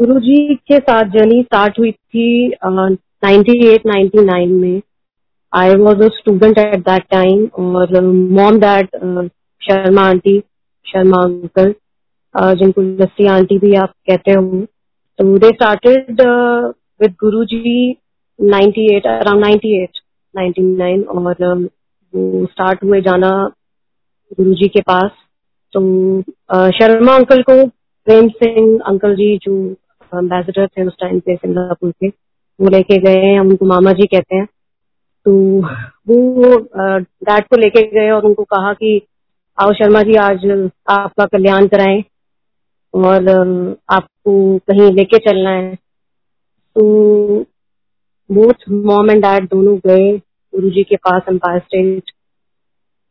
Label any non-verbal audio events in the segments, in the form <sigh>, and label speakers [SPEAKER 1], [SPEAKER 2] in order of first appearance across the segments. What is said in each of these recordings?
[SPEAKER 1] गुरु जी के साथ journey start हुई थी एट नाइन्टी नाइन में। I was a student at that time और mom dad Sharma aunty, Sharma uncle जिनको लस्सी आंटी भी आप कहते हो। तो they started with Guru ji ninety eight around ninety eight ninety nine और वो स्टार्ट हुए जाना गुरु जी के पास। तो शर्मा अंकल को प्रेम सिंह अंकल जी, जो एम्बेसडर थे उस टाइम पे सिंगापुर के। वो लेके गए हम उनको मामा जी कहते हैं। तो वो डैड को लेके गए और उनको कहा कि आओ शर्मा जी, आज आपका कल्याण कराएँ और आपको कहीं लेके चलना है। तो बोथ मॉम एंड डैड दोनों गए गुरु जी के पास एम्पायर स्टेट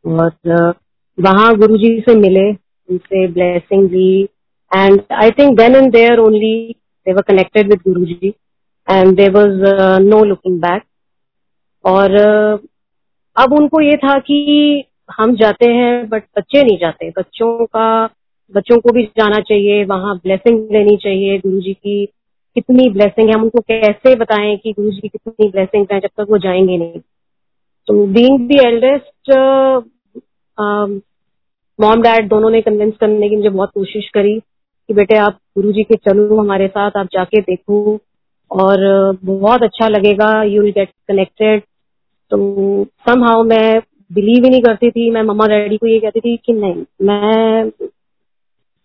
[SPEAKER 1] और वहाँ गुरु जी से मिले, उनसे blessing Lee. And I think then and there only they were connected with Guru ji and there was no looking back और अब उनको ये था कि हम जाते हैं बट बच्चे नहीं जाते। बच्चों का, बच्चों को भी जाना चाहिए, वहाँ ब्लेसिंग लेनी चाहिए। गुरु जी की कितनी ब्लेसिंग है, हम उनको कैसे बताएँ कि गुरु जी की कितनी ब्लेसिंग है, जब तक वो जाएँगे नहीं। तो being the eldest mom dad दोनों ने कन्विंस करने की मुझे बहुत कोशिश करी। कि बेटे आप गुरु जी के चलो हमारे साथ, आप जाके देखो और बहुत अच्छा लगेगा यू विल गेट कनेक्टेड तो सम हाउ मैं बिलीव ही नहीं करती थी, मैं मम्मा डैडी को ये कहती थी कि नहीं, मैं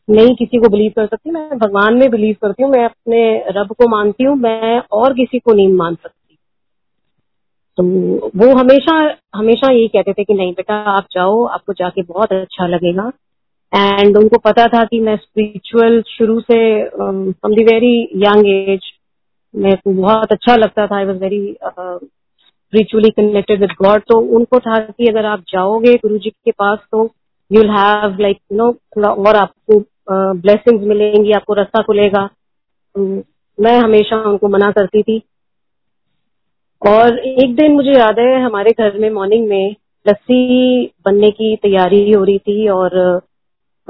[SPEAKER 1] नहीं किसी को बिलीव कर सकती, मैं भगवान में बिलीव करती हूँ, मैं अपने रब को मानती हूँ, मैं और किसी को नहीं मान सकती। तो वो हमेशा हमेशा यही कहते थे कि नहीं बेटा आप जाओ, आपको जाके बहुत अच्छा लगेगा। एंड उनको पता था कि मैं स्पिरिचुअल शुरू से from the very young age मेरे को बहुत अच्छा लगता था। I was very spiritually connected with God तो उनको था कि अगर आप जाओगे गुरु जी के पास तो you have like you know थोड़ा और आपको ब्लेसिंग्स uh, मिलेंगी आपको रास्ता खुलेगा। तो मैं हमेशा उनको मना करती थी। और एक दिन मुझे याद है हमारे घर में मॉर्निंग में लस्सी बनने की तैयारी हो रही थी और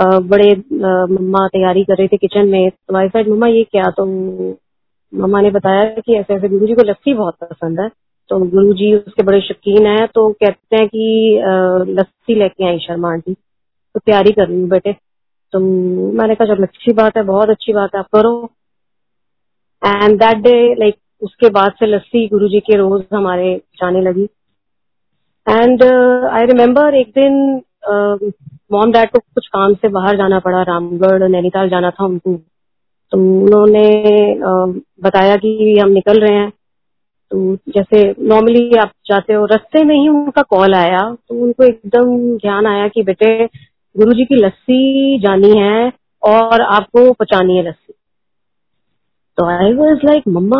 [SPEAKER 1] बड़े uh, मम्मा तैयारी कर रहे थे किचन में। तो आई साइड मम्मा ये क्या? तो मम्मा ने बताया कि ऐसे ऐसे गुरु जी को लस्सी बहुत पसंद है। तो गुरु जी उसके बड़े शौकीन है तो कहते हैं कि लस्सी लेके आई शर्मा आंटी तो तैयारी कर रही बेटे। तो मैंने कहा चलो अच्छी बात है बहुत अच्छी बात है आप करो। एंड दैट डे लाइक उसके बाद से लस्सी गुरु जी के रोज हमारे जाने लगी। एंड आई रिमेम्बर एक दिन मॉम डैड को कुछ काम से बाहर जाना पड़ा, रामगढ़, नैनीताल जाना था उनको। तो उन्होंने बताया कि हम निकल रहे हैं। तो जैसे नॉर्मली आप जाते हो, रस्ते में ही उनका कॉल आया तो उनको एकदम ध्यान आया कि बेटे गुरु जी की लस्सी जानी है और आपको पचानी है लस्सी। तो आई वॉज़ लाइक मम्मा,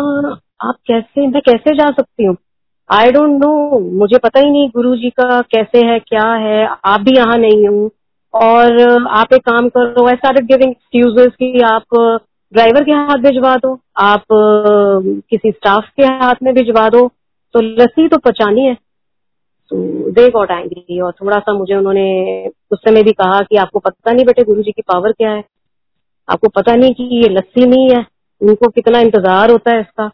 [SPEAKER 1] आप कैसे, मैं कैसे जा सकती हूँ? आई डोंट नो मुझे पता ही नहीं गुरु जी का कैसे है, क्या है, आप भी यहाँ नहीं हूँ। और आप एक काम करो आई स्टार्टेड गिविंग एक्सक्यूजेस कि आप ड्राइवर के हाथ भिजवा दो, आप किसी स्टाफ के हाथ में भिजवा दो तो लस्सी तो पचानी है। तो दे गॉट एंग्री और थोड़ा सा मुझे उन्होंने उस समय भी कहा कि आपको पता नहीं बेटे गुरु जी की पावर क्या है। आपको पता नहीं कि ये लस्सी नहीं है, उनको कितना इंतज़ार होता है इसका,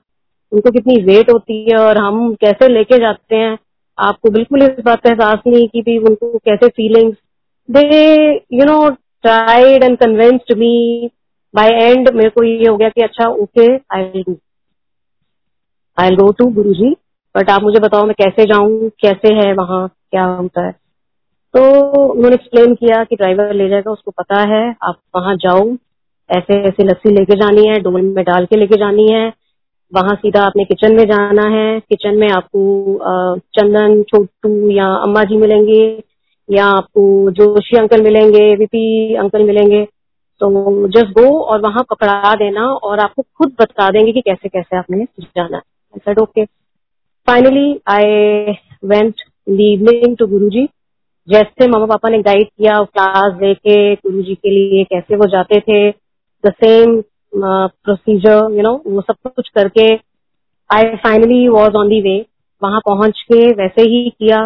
[SPEAKER 1] उनको कितनी वेट होती है और हम कैसे लेके जाते हैं। आपको बिल्कुल इस बात का एहसास नहीं कि भी उनको कैसे feelings they you know tried and convinced me by and मेरे को ये हो गया कि अच्छा okay I will do I go to Guru ji but आप मुझे बताओ मैं कैसे जाऊँ, कैसे है वहाँ, क्या होता है? तो उन्होंने एक्सप्लेन किया कि ड्राइवर ले जाएगा, उसको पता है, आप वहाँ जाओ, ऐसे ऐसे लस्सी लेके जानी है, डोल में डाल के लेके जानी है, वहाँ सीधा आपने किचन में जाना है किचन में आपको चंदन, छोटू या अम्मा जी मिलेंगे या आपको जोशी अंकल मिलेंगे वीपी अंकल मिलेंगे तो जस्ट गो और वहाँ पकड़ा देना और आपको खुद बता देंगे कि कैसे कैसे आपने जाना है। Okay finally I went evening to Guru ji जैसे मामा पापा ने गाइड किया क्लास देके गुरु जी के लिए कैसे वो जाते थे the same procedure you know वो सब कुछ करके I finally was on the way वहाँ पहुँच के वैसे ही किया।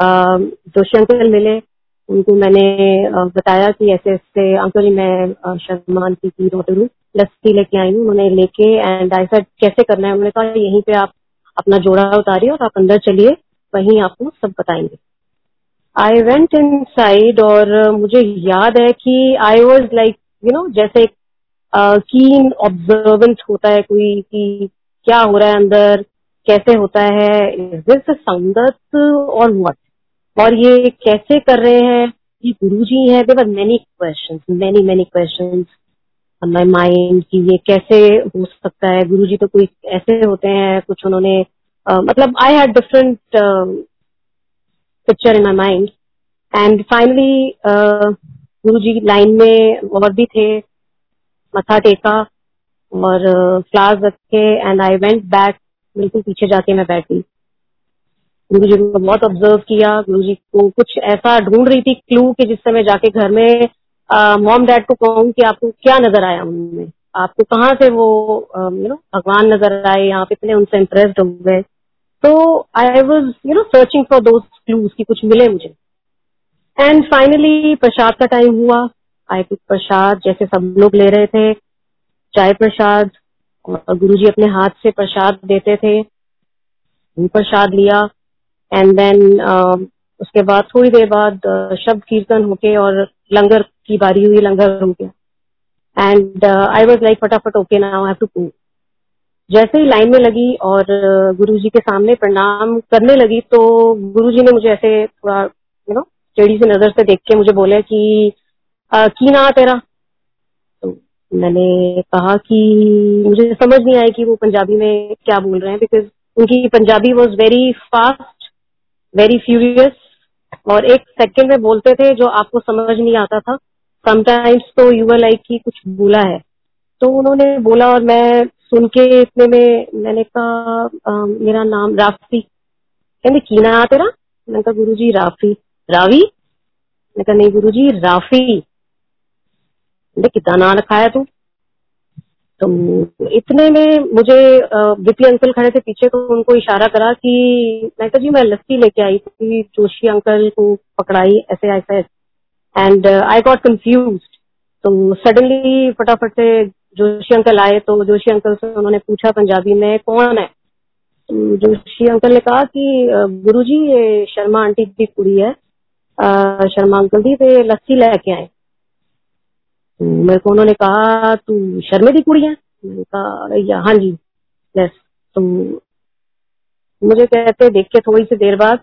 [SPEAKER 1] जोशी मिले, उनको मैंने बताया कि ऐसे ऐसे अंकल मैं शर्मा आंटी की डॉटर हूँ। लस्सी लेके आई हूँ, उन्होंने लेके एंड आई सेड कैसे करना है? उन्होंने कहा, यहीं पे आप अपना जोड़ा उतारिए और आप अंदर चलिए, वहीं आपको सब बताएँगे. आई वेंट इन साइड और मुझे याद है कि I was like you know जैसे कीन ऑब्जर्वेंट होता है कोई कि क्या हो रहा है अंदर, कैसे होता है इज़ दिस संगत और व्हाट और ये कैसे कर रहे हैं? ये गुरु जी है there were many question many many question my mind कि ये कैसे हो सकता है? गुरु जी तो कोई ऐसे होते हैं कुछ उन्होंने uh, मतलब I had different picture in my mind and finally Guru ji line में और भी थे मथा टेका और फ्लावर्स रखे एंड आई वेंट बैक बिल्कुल पीछे जाके मैं बैठ। गुरु जी को बहुत ऑब्ज़र्व किया, गुरु जी को कुछ ऐसा ढूंढ रही थी क्लू कि जिससे मैं जाके घर में मॉम डैड को कहूँ कि आपको क्या नज़र आया उनमें? आपको कहाँ से वो यू नो भगवान नज़र आए यहाँ पे इतने उनसे इम्प्रेस्ड हो गए? तो I was you know searching for दो क्लूज की कुछ मिले मुझे। एंड फाइनली प्रसाद का टाइम हुआ। आई टुक प्रसाद, जैसे सब लोग ले रहे थे, चाय प्रसाद, और गुरु जी अपने हाथ से प्रसाद देते थे। प्रसाद लिया। एंड देन uh, उसके बाद थोड़ी देर बाद uh, शब्द कीर्तन होके और लंगर की बारी हुई लंगर हो गया एंड आई वॉज़ लाइक फटाफट okay now have to go जैसे ही लाइन में लगी और uh, गुरु जी के सामने प्रणाम करने लगी तो गुरु जी ने मुझे ऐसे थोड़ा यू नो टेढ़ी सी नज़र से देख के मुझे बोले कि की ना तेरा? तो मैंने कहा कि मुझे समझ नहीं आया कि वो पंजाबी में क्या बोल रहे हैं बिकॉज़ उनकी Punjabi was very fast very furious और एक सेकंड में बोलते थे जो आपको समझ नहीं आता था समटाइम्स तो यू लाइक की कुछ बोला है। तो उन्होंने बोला और मैं सुन के इतने में मैंने कहा मेरा नाम राफी। कहते की ना तेरा? मैंने कहा गुरु जी राफी। रावी? मैंने कहा, नहीं गुरु जी राफी कितना ना रखा है तू? तो इतने में मुझे विपी अंकल खड़े थे पीछे तो उनको इशारा करा कि मैं जी, मैं लस्सी लेके आई थी, जोशी अंकल को पकड़ाई ऐसे ऐसे एंड आई गॉट कंफ्यूज तो सडनली फटाफट से जोशी अंकल आए तो जोशी अंकल से उन्होंने पूछा, पंजाबी में कौन है? तो जोशी अंकल ने कहा कि गुरुजी, ये शर्मा आंटी की कुड़ी है। शर्मा अंकल दी तो लस्सी लेके आए। मेरे को उन्होंने कहा, तू शर्मे की कुड़ी है? कहा हाँ जी यस तो मुझे कहते देख के थोड़ी सी देर बाद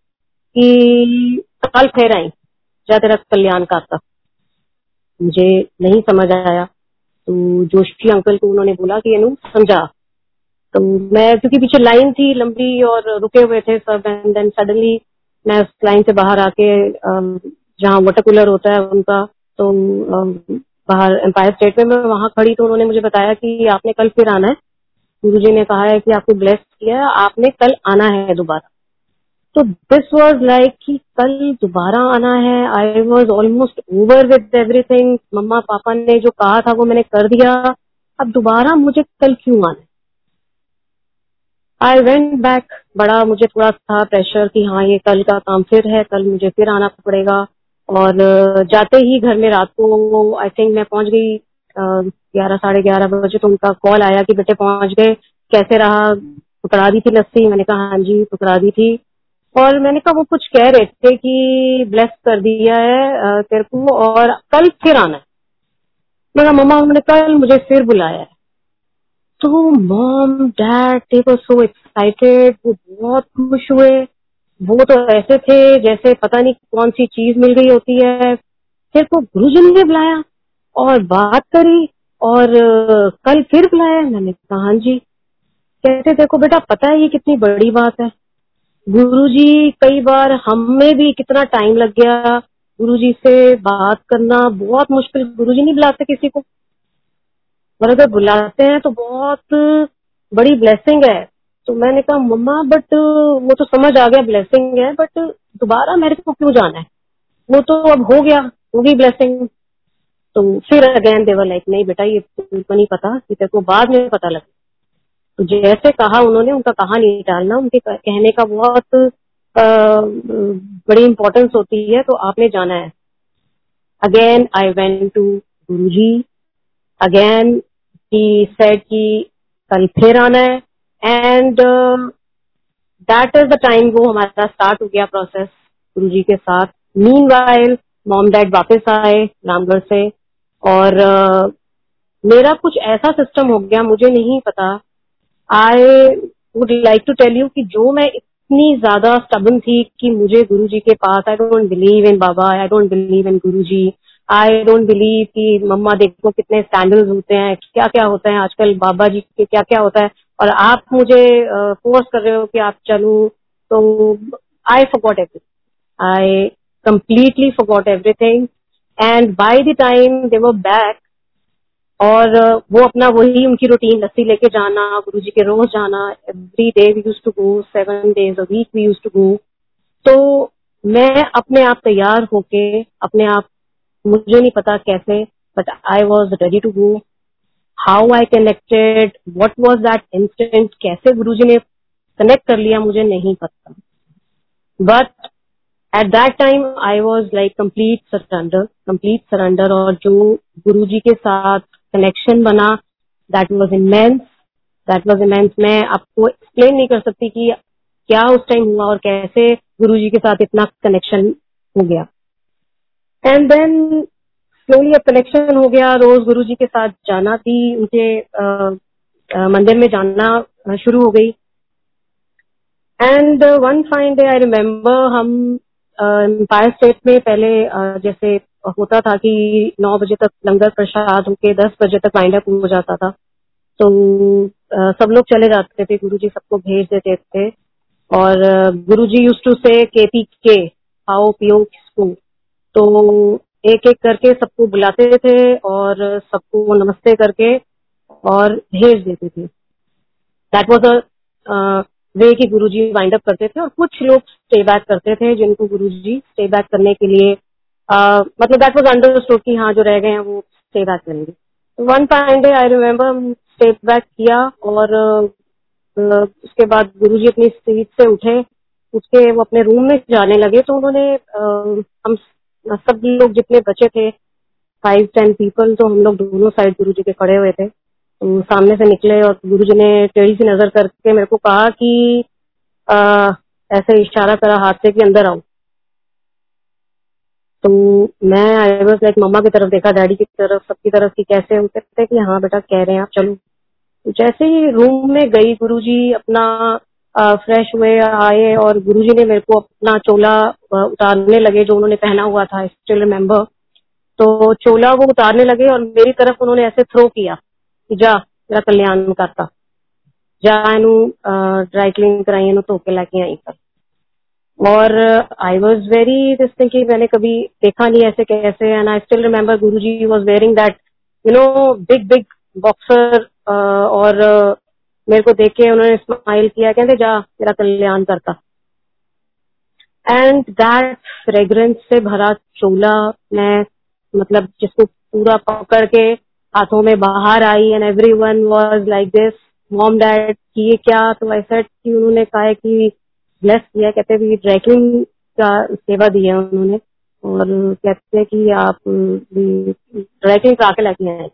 [SPEAKER 1] कि कल फिर आई जा तेरा कल्याण करता मुझे नहीं समझ आया। तो जोशी अंकल को उन्होंने बोला कि ये समझा। तो मैं, क्योंकि पीछे लाइन थी लंबी और रुके हुए थे सब एंड देन सडनली मैं उस लाइन से बाहर आके जहाँ वाटर कूलर होता है उनका तो बाहर एम्पायर स्टेट में, मैं वहाँ खड़ी तो उन्होंने मुझे बताया कि आपने कल फिर आना है। गुरु जी ने कहा है कि आपको ब्लेस किया है, आपने कल आना है दोबारा। तो दिस वॉज़ लाइक कि कल दोबारा आना है। I was almost over with everything मम्मा पापा ने जो कहा था वो मैंने कर दिया। अब दोबारा मुझे कल क्यों आना है? आई वेंट बैक बड़ा मुझे थोड़ा था प्रेशर कि हाँ ये कल का काम फिर है, कल मुझे फिर आना पड़ेगा। और जाते ही घर में रात को आई थिंक मैं पहुँच गई ग्यारह, साढ़े ग्यारह बजे तो उनका कॉल आया कि बेटे पहुँच गए, कैसे रहा? पकड़ा दी थी लस्सी, मैंने कहा हाँ जी, पकड़ा दी थी। और मैंने कहा, वो कुछ कह रहे थे कि ब्लेस कर दिया है तेरे को, और कल फिर आना है। मेरा मम्मा, उन्होंने कल मुझे फिर बुलाया है। तो mom dad were so excited वो बहुत खुश हुए। वो तो ऐसे थे जैसे पता नहीं कौन सी चीज़ मिल गई होती है। फिर को गुरुजी ने बुलाया और बात करी और कल फिर बुलाया। मैंने कहा हाँ जी। कहते, देखो बेटा, पता है ये कितनी बड़ी बात है। गुरु जी कई बार हमें भी कितना टाइम लग गया गुरु जी से बात करना। बहुत मुश्किल गुरु जी नहीं बुलाते किसी को। और अगर बुलाते हैं तो बहुत बड़ी ब्लेसिंग है। तो मैंने कहा, मम्मा बट वो तो समझ आ गया ब्लेसिंग है बट दोबारा मेरे को क्यों जाना है? वो तो अब हो गया होगी ब्लेसिंग तो फिर अगेन देवर लाइक नहीं बेटा, ये तुमको नहीं पता कि तेरे को बाद में पता लगे. तो जैसे कहा उन्होंने, उनका कहा नहीं डालना उनके कहने का बहुत बड़ी इम्पोर्टेंस होती है तो आपने जाना है। Again I went to Guru ji again he set कि कल फिर आना है। And that is the time वो हमारा स्टार्ट हो गया प्रोसेस गुरु जी के साथ। मीन वाइल मॉम डैड वापस आए रामगढ़ से। और uh, मेरा कुछ ऐसा सिस्टम हो गया मुझे नहीं पता। I would like to tell you कि जो मैं इतनी ज़्यादा स्टबन थी कि मुझे गुरु जी के पास I don't believe in Baba I don't believe in Guru ji. I don't believe कि मम्मा देखो कितने स्टैंडर्ड होते हैं क्या क्या होता है आजकल बाबा जी के क्या क्या होता है। और आप मुझे फोर्स कर रहे हो कि आप चलो तो I forgot everything I completely forgot everything and by the time they were back और वो अपना वही उनकी रूटीन लस्सी लेके जाना गुरु जी के रोज जाना every day we use to go seven days a week we use to go तो मैं अपने आप तैयार होके, अपने आप, मुझे नहीं पता कैसे but I was ready to go how I connected what was that instant कैसे गुरु जी ने कनेक्ट कर लिया, मुझे नहीं पता। But at that time I was like complete surrender complete surrender और जो गुरु जी के साथ कनेक्शन बना that was immense that was immense मैं आपको एक्सप्लेन नहीं कर सकती कि क्या उस टाइम हुआ और कैसे गुरु जी के साथ इतना कनेक्शन हो गया। एंड देन स्लोली अब कनेक्शन हो गया? रोज गुरु जी के साथ जाना भी उनके मंदिर में जाना शुरू हो गई। And one fine day I remember हम एम्पायर स्टेट में पहले uh, जैसे होता था कि नौ बजे तक लंगर प्रसाद होके दस बजे तक वाइंड अप हो जाता था। तो uh, सब लोग चले जाते थे गुरु जी सबको भेज देते थे। और गुरु जी यूज़ टू से के पी के हाओ पियो किसको तो एक एक करके सबको बुलाते थे और सबको नमस्ते करके और भेज देते थे। दैट वॉज़ अ वे की गुरु जी वाइंड अप करते थे और कुछ लोग स्टे बैक करते थे जिनको गुरु जी स्टे बैक करने के लिए uh, मतलब दैट वॉज़ अंडरस्टूड कि हाँ जो रह गए हैं वो स्टे बैक करेंगे। One fine day I remember stay back किया और uh, उसके बाद गुरु जी अपनी सीट से उठे उसके वो अपने रूम में जाने लगे तो उन्होंने uh, हम सब लोग जितने बचे थे फाइव टेन पीपल तो हम लोग दोनों साइड गुरु जी के खड़े हुए थे। तो सामने से निकले और गुरु जी ने टेढ़ी सी नज़र करके मेरे को कहा कि आ, ऐसे इशारा करा हाथ से कि अंदर आओ। तो मैं आई वॉज़ लाइक मम्मा की तरफ़ देखा डैडी की तरफ़ सबकी तरफ़ की कैसे कहते कि हाँ बेटा कह रहे हैं आप चलो। तो जैसे ही रूम में गई गुरुजी अपना फ्रेश हुए, आए और गुरुजी ने मेरे को अपना चोला उतारने लगे जो उन्होंने पहना हुआ था स्टिल रिमेम्बर तो चोला वो उतारने लगे और मेरी तरफ़ उन्होंने ऐसे थ्रो किया कि जा, मेरा कल्याण करता। जा ड्राई क्लीन कराई एनू धो के लेके आई कर और I was very this thing मैंने कभी देखा नहीं ऐसे कैसे and I still remember Guru ji was wearing that you know big big boxer और मेरे को देख के उन्होंने स्माइल किया, कहते, जा मेरा कल्याण करता. एंड दैट फ्रेग्रेंस से भरा चोला मैं मतलब जिसको पूरा पकड़ के हाथों में बाहर आई and everyone was like this mom dad कि ये क्या? तो ऐसा कि उन्होंने कहा कि ब्लेस किया, कहते भी ड्रैकिंग का सेवा दी है उन्होंने, और कहते हैं कि आप ड्रैकिंग करा के लेके आए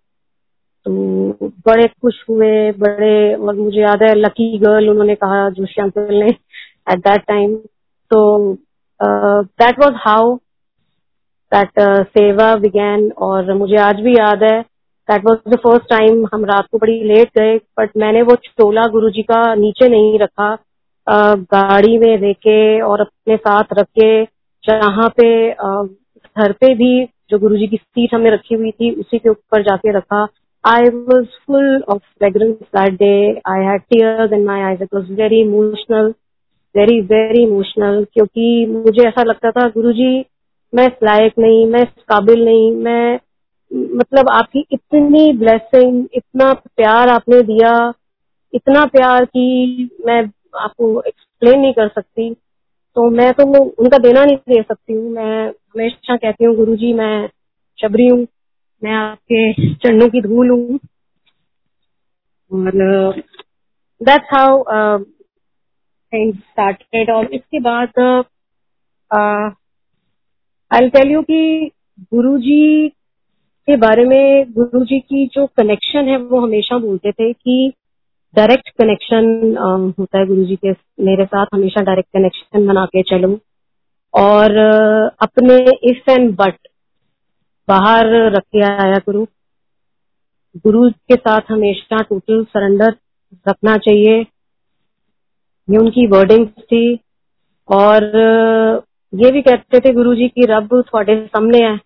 [SPEAKER 1] तो बड़े खुश हुए बड़े और मुझे याद है लकी गर्ल उन्होंने कहा जोशी अंकल ने एट दैट टाइम तो दैट वाज हाउ दैट सेवा बिगैन और मुझे आज भी याद है that was the first time हम रात को बड़ी लेट गए बट मैंने वो चोला गुरु जी का नीचे नहीं रखा uh, गाड़ी में लेके और अपने साथ रख के जहाँ पे uh, घर पे भी जो गुरु जी की सीट हमने रखी हुई थी उसी के ऊपर जाके रखा। I was full of fragrance that day. I had tears in my eyes. It was very emotional, very very emotional. क्योंकि मुझे ऐसा लगता था गुरुजी मैं लायक नहीं मैं इस काबिल नहीं मैं मतलब आपकी इतनी ब्लेसिंग इतना प्यार आपने दिया इतना प्यार कि मैं आपको एक्सप्लेन नहीं कर सकती तो मैं तो उनका देना नहीं दे सकती हूँ मैं हमेशा कहती हूँ गुरुजी मैं शबरी हूँ मैं आपके चरणों की धूल हूँ। और दैट्स हाउ थिंग्स स्टार्टेड और इसके बाद आई टेल यू कि गुरुजी के बारे में, गुरुजी की जो कनेक्शन है वो हमेशा बोलते थे कि डायरेक्ट कनेक्शन होता है गुरुजी के, मेरे साथ हमेशा डायरेक्ट कनेक्शन बना के चलो। और अपने इफ़ एंड बट बाहर रख के आया करो गुरु के साथ हमेशा टोटल सरेंडर रखना चाहिए ये उनकी वर्डिंग थी और ये भी कहते थे गुरु जी की रब थोड़े सामने है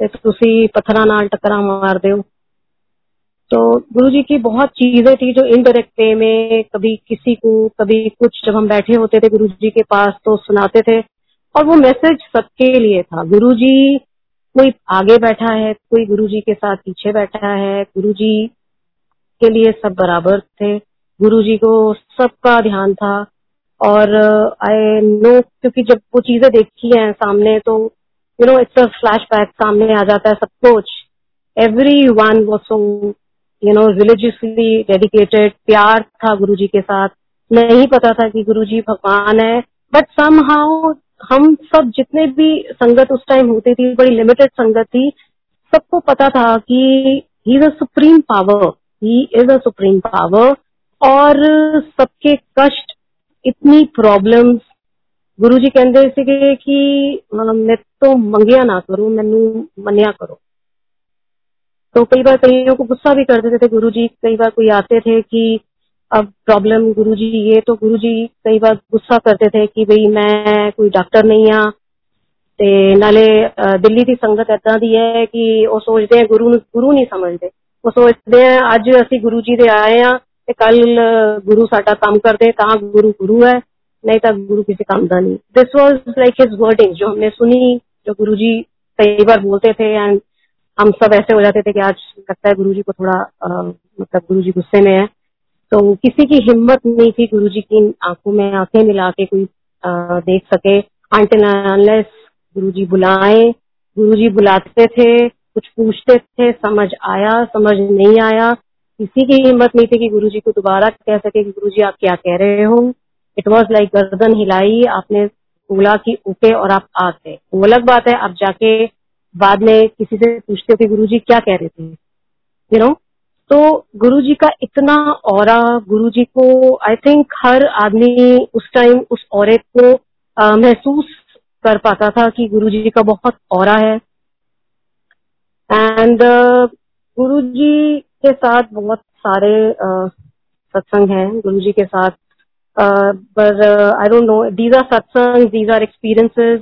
[SPEAKER 1] ਤੇ ਤੁਸੀਂ पत्थर नाल टकरा मार दो तो गुरु जी की बहुत चीजें थी जो इनडायरेक्ट वे में कभी किसी को कभी कुछ जब हम बैठे होते थे गुरु जी के पास तो सुनाते थे और वो मैसेज सबके लिए था गुरु जी कोई आगे बैठा है, कोई गुरु जी के साथ पीछे बैठा है गुरु जी के लिए सब बराबर थे। गुरु जी को सबका ध्यान था और आई नो क्योंकि जब वो चीज़ें देखी हैं सामने तो you know it's a flashback सामने आ जाता है सब कुछ। Everyone was so you know religiously dedicated प्यार था गुरु जी के साथ। नहीं पता था कि गुरु जी भगवान है बट सम हाउ हम सब जितने भी संगत उस टाइम होती थी, बड़ी लिमिटेड संगत थी, सबको पता था कि he is a supreme power he is a supreme power और सबके कष्ट, इतनी प्रॉब्लम्स गुरु जी कहते कि मैं तो मंगिया ना करूँ, मैनू मनिया करो। तो कई बार कईयों को गुस्सा भी कर देते थे गुरु जी कई बार कोई आते थे कि अब प्रॉब्लम गुरु जी ये तो गुरु जी कई बार गुस्सा करते थे कि भाई मैं कोई डॉक्टर नहीं हाँ ਤੇ ਨਾਲੇ ਦਿੱਲੀ ਦੀ ਸੰਗਤ ਇਦਾਂ ਦੀ ਹੈ ਕਿ ਉਹ ਸੋਚਦੇ ਆ ਗੁਰੂ ਨੂੰ ਗੁਰੂ ਨਹੀਂ ਸਮਝਦੇ ਉਹ ਸੋਚਦੇ ਆ ਅੱਜ ਅਸੀਂ ਗੁਰੂ ਜੀ ਦੇ ਆਏ ਆ ਤੇ ਕੱਲ ਗੁਰੂ ਸਾਡਾ ਕੰਮ ਕਰਦੇ ਤਾਂ ਗੁਰੂ ਗੁਰੂ है नहीं था गुरु किसी काम का नहीं this was like his wording जो हमने सुनी जो गुरु जी कई बार बोलते थे एंड हम सब ऐसे हो जाते थे कि आज लगता है गुरु जी को थोड़ा आ, मतलब गुरु जी गुस्से में है तो किसी की हिम्मत नहीं थी गुरु जी की आँखों में, आँखें मिला के कोई देख सके। अनलेस गुरु जी बुलाए गुरु जी बुलाते थे, कुछ पूछते थे, समझ आया, समझ नहीं आया। किसी की हिम्मत नहीं थी कि गुरु जी को दोबारा कह सके कि गुरु जी आप क्या कह रहे हो। इट वॉज़ लाइक गर्दन हिलाई, आपने बोला कि ओके और आप आ गए। वो अलग बात है, आप जाके बाद में किसी से पूछते हो कि गुरु जी क्या कह रहे थे। यू नो तो गुरु जी का इतना और गुरु जी को आई थिंक हर आदमी उस टाइम उस और को महसूस कर पाता था कि गुरु जी का बहुत और है। एंड गुरु जी के साथ बहुत सारे सत्संग हैं गुरु जी के साथ। पर I don't know these are satsang these are experiences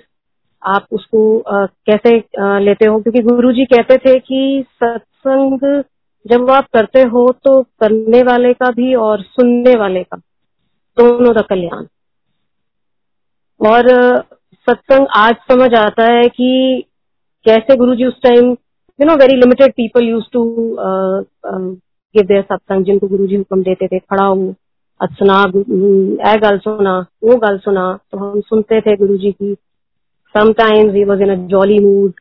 [SPEAKER 1] आप उसको uh, कैसे uh, लेते हो? क्योंकि गुरु जी कहते थे कि सत्संग जब आप करते हो तो करने वाले का भी और सुनने वाले का, दोनों का कल्याण। और, सत्संग आज समझ आता है कि कैसे गुरु जी उस time you know very limited people use to give their satsang जिनको गुरु जी हुक्म देते थे, खड़ा हो सुना ए गल सुना, वो गल सुना। तो हम सुनते थे गुरु जी की। Sometimes he was in a jolly mood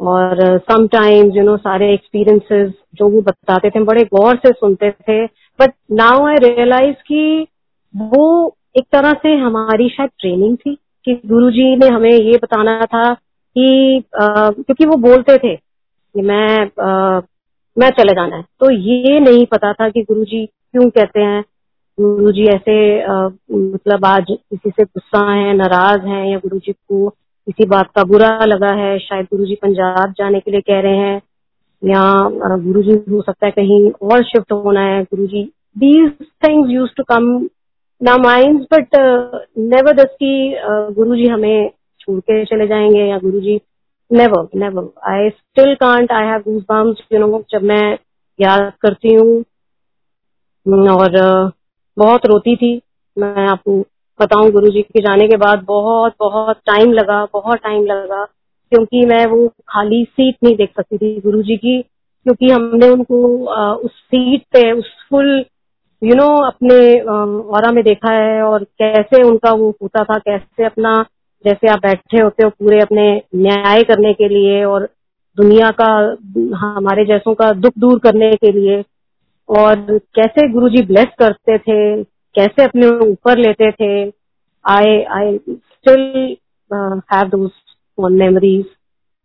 [SPEAKER 1] और समटाइम्स यू नो सारे एक्सपीरियंसेस जो वो बताते थे बड़े गौर से सुनते थे। बट नाउ आई रियलाइज़ कि वो एक तरह से हमारी शायद ट्रेनिंग थी कि गुरु जी ने हमें ये बताना था कि आ, क्योंकि वो बोलते थे कि मैं आ, मैं चले जाना है। तो ये नहीं पता था कि गुरु जी क्यों कहते हैं। गुरु जी ऐसे आ, मतलब आज किसी से गुस्सा है नाराज़ है या गुरु जी को किसी बात का बुरा लगा है। शायद गुरु जी पंजाब जाने के लिए कह रहे हैं। या गुरु जी हो सकता है कहीं और शिफ्ट होना है। Guru ji these things used to come ना माइंड बट नेवर दस की गुरु जी हमें छोड़ के चले जाएँगे या Guru ji never never I still can't I have goose bumps you know जब मैं याद करती हूँ। और बहुत रोती थी। मैं आपको बताऊँ गुरु जी के जाने के बाद बहुत बहुत टाइम लगा, बहुत टाइम लगा, क्योंकि मैं वो खाली सीट नहीं देख सकती थी गुरु जी की, क्योंकि हमने उनको उस सीट पे, उस फुल यू नो अपने और में देखा है और कैसे उनका वो होता था, कैसे अपना, जैसे आप बैठे होते हो पूरे अपने न्याय करने के लिए और दुनिया का, हमारे जैसों का दुख दूर करने के लिए और कैसे गुरुजी ब्लेस करते थे कैसे अपने ऊपर लेते थे? I I still have those memories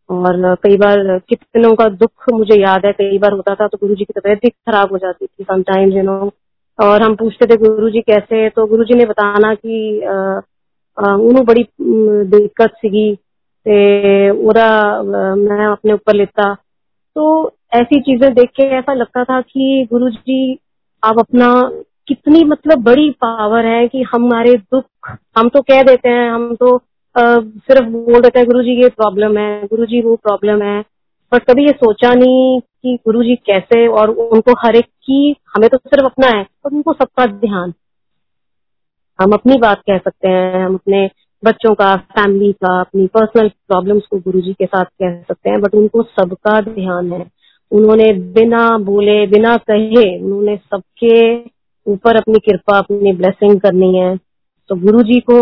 [SPEAKER 1] और कई बार कितनों का दुख मुझे याद है। कई बार होता था तो गुरु जी की तबीयत भी खराब हो जाती थी समटाइम्स यू नो और हम पूछते थे गुरु जी कैसे तो गुरु जी ने बताना कि उन्होंने बड़ी दिक्कत सी ते ओदा मैं अपने ऊपर लेता। तो ऐसी चीज़ें देख के ऐसा लगता था कि गुरु जी आप अपना कितनी मतलब बड़ी पावर है कि हमारे दुख हम तो कह देते हैं हम तो आ, सिर्फ़ बोल देते हैं गुरु जी ये प्रॉब्लम है गुरु जी वो प्रॉब्लम है। पर कभी ये सोचा नहीं कि गुरु जी कैसे और उनको हर एक की हमें तो सिर्फ़ अपना है पर उनको सबका ध्यान। हम अपनी बात कह सकते हैं हम अपने बच्चों का फैमिली का अपनी पर्सनल प्रॉब्लम्स को गुरु जी के साथ कह सकते हैं बट उनको सबका ध्यान है। उन्होंने बिना बोले बिना कहे उन्होंने सबके ऊपर अपनी कृपा, अपनी ब्लेसिंग करनी है। तो गुरु जी को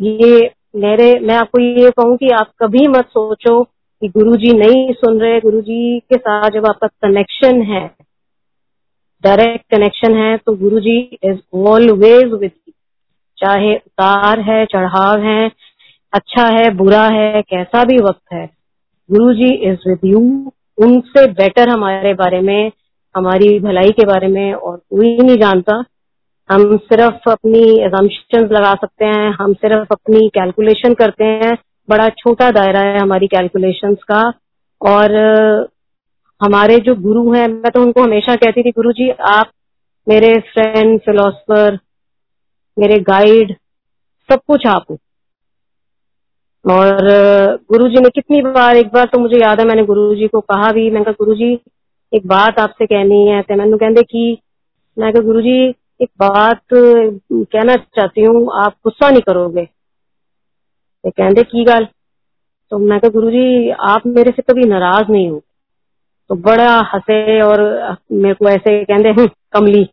[SPEAKER 1] ये मेरे, मैं आपको ये कहूँ कि आप कभी मत सोचो कि गुरु जी नहीं सुन रहे। गुरु जी के साथ जब आपका कनेक्शन है डायरेक्ट कनेक्शन है तो Guru ji is always with चाहे उतार है, चढ़ाव है अच्छा है, बुरा है, कैसा भी वक्त है, Guru ji is with you उनसे बेटर हमारे बारे में हमारी भलाई के बारे में और कोई नहीं जानता। हम सिर्फ़ अपनी एजम्पन लगा सकते हैं, हम सिर्फ़ अपनी कैलकुलेशन करते हैं। बड़ा छोटा दायरा है हमारी कैलकुलेशंस का। और, हमारे जो गुरु हैं, मैं तो उनको हमेशा कहती थी, गुरु जी, आप मेरे फ्रेंड फिलोसफर मेरे गाइड सब कुछ आप और, गुरु जी ने कितनी बार, एक बार तो मुझे याद है, मैंने गुरु जी को कहा भी, मैंने कहा, गुरु जी एक बात आपसे कहनी है तो मैंने कहते कि मैं गुरु जी एक बात कहना चाहती हूँ, आप गुस्सा नहीं करोगे। तो कहते की गल? तो मैं गुरु जी आप मेरे से कभी नाराज़ नहीं हो। तो बड़ा हंसे और मेरे को ऐसे कहते हैं कमली।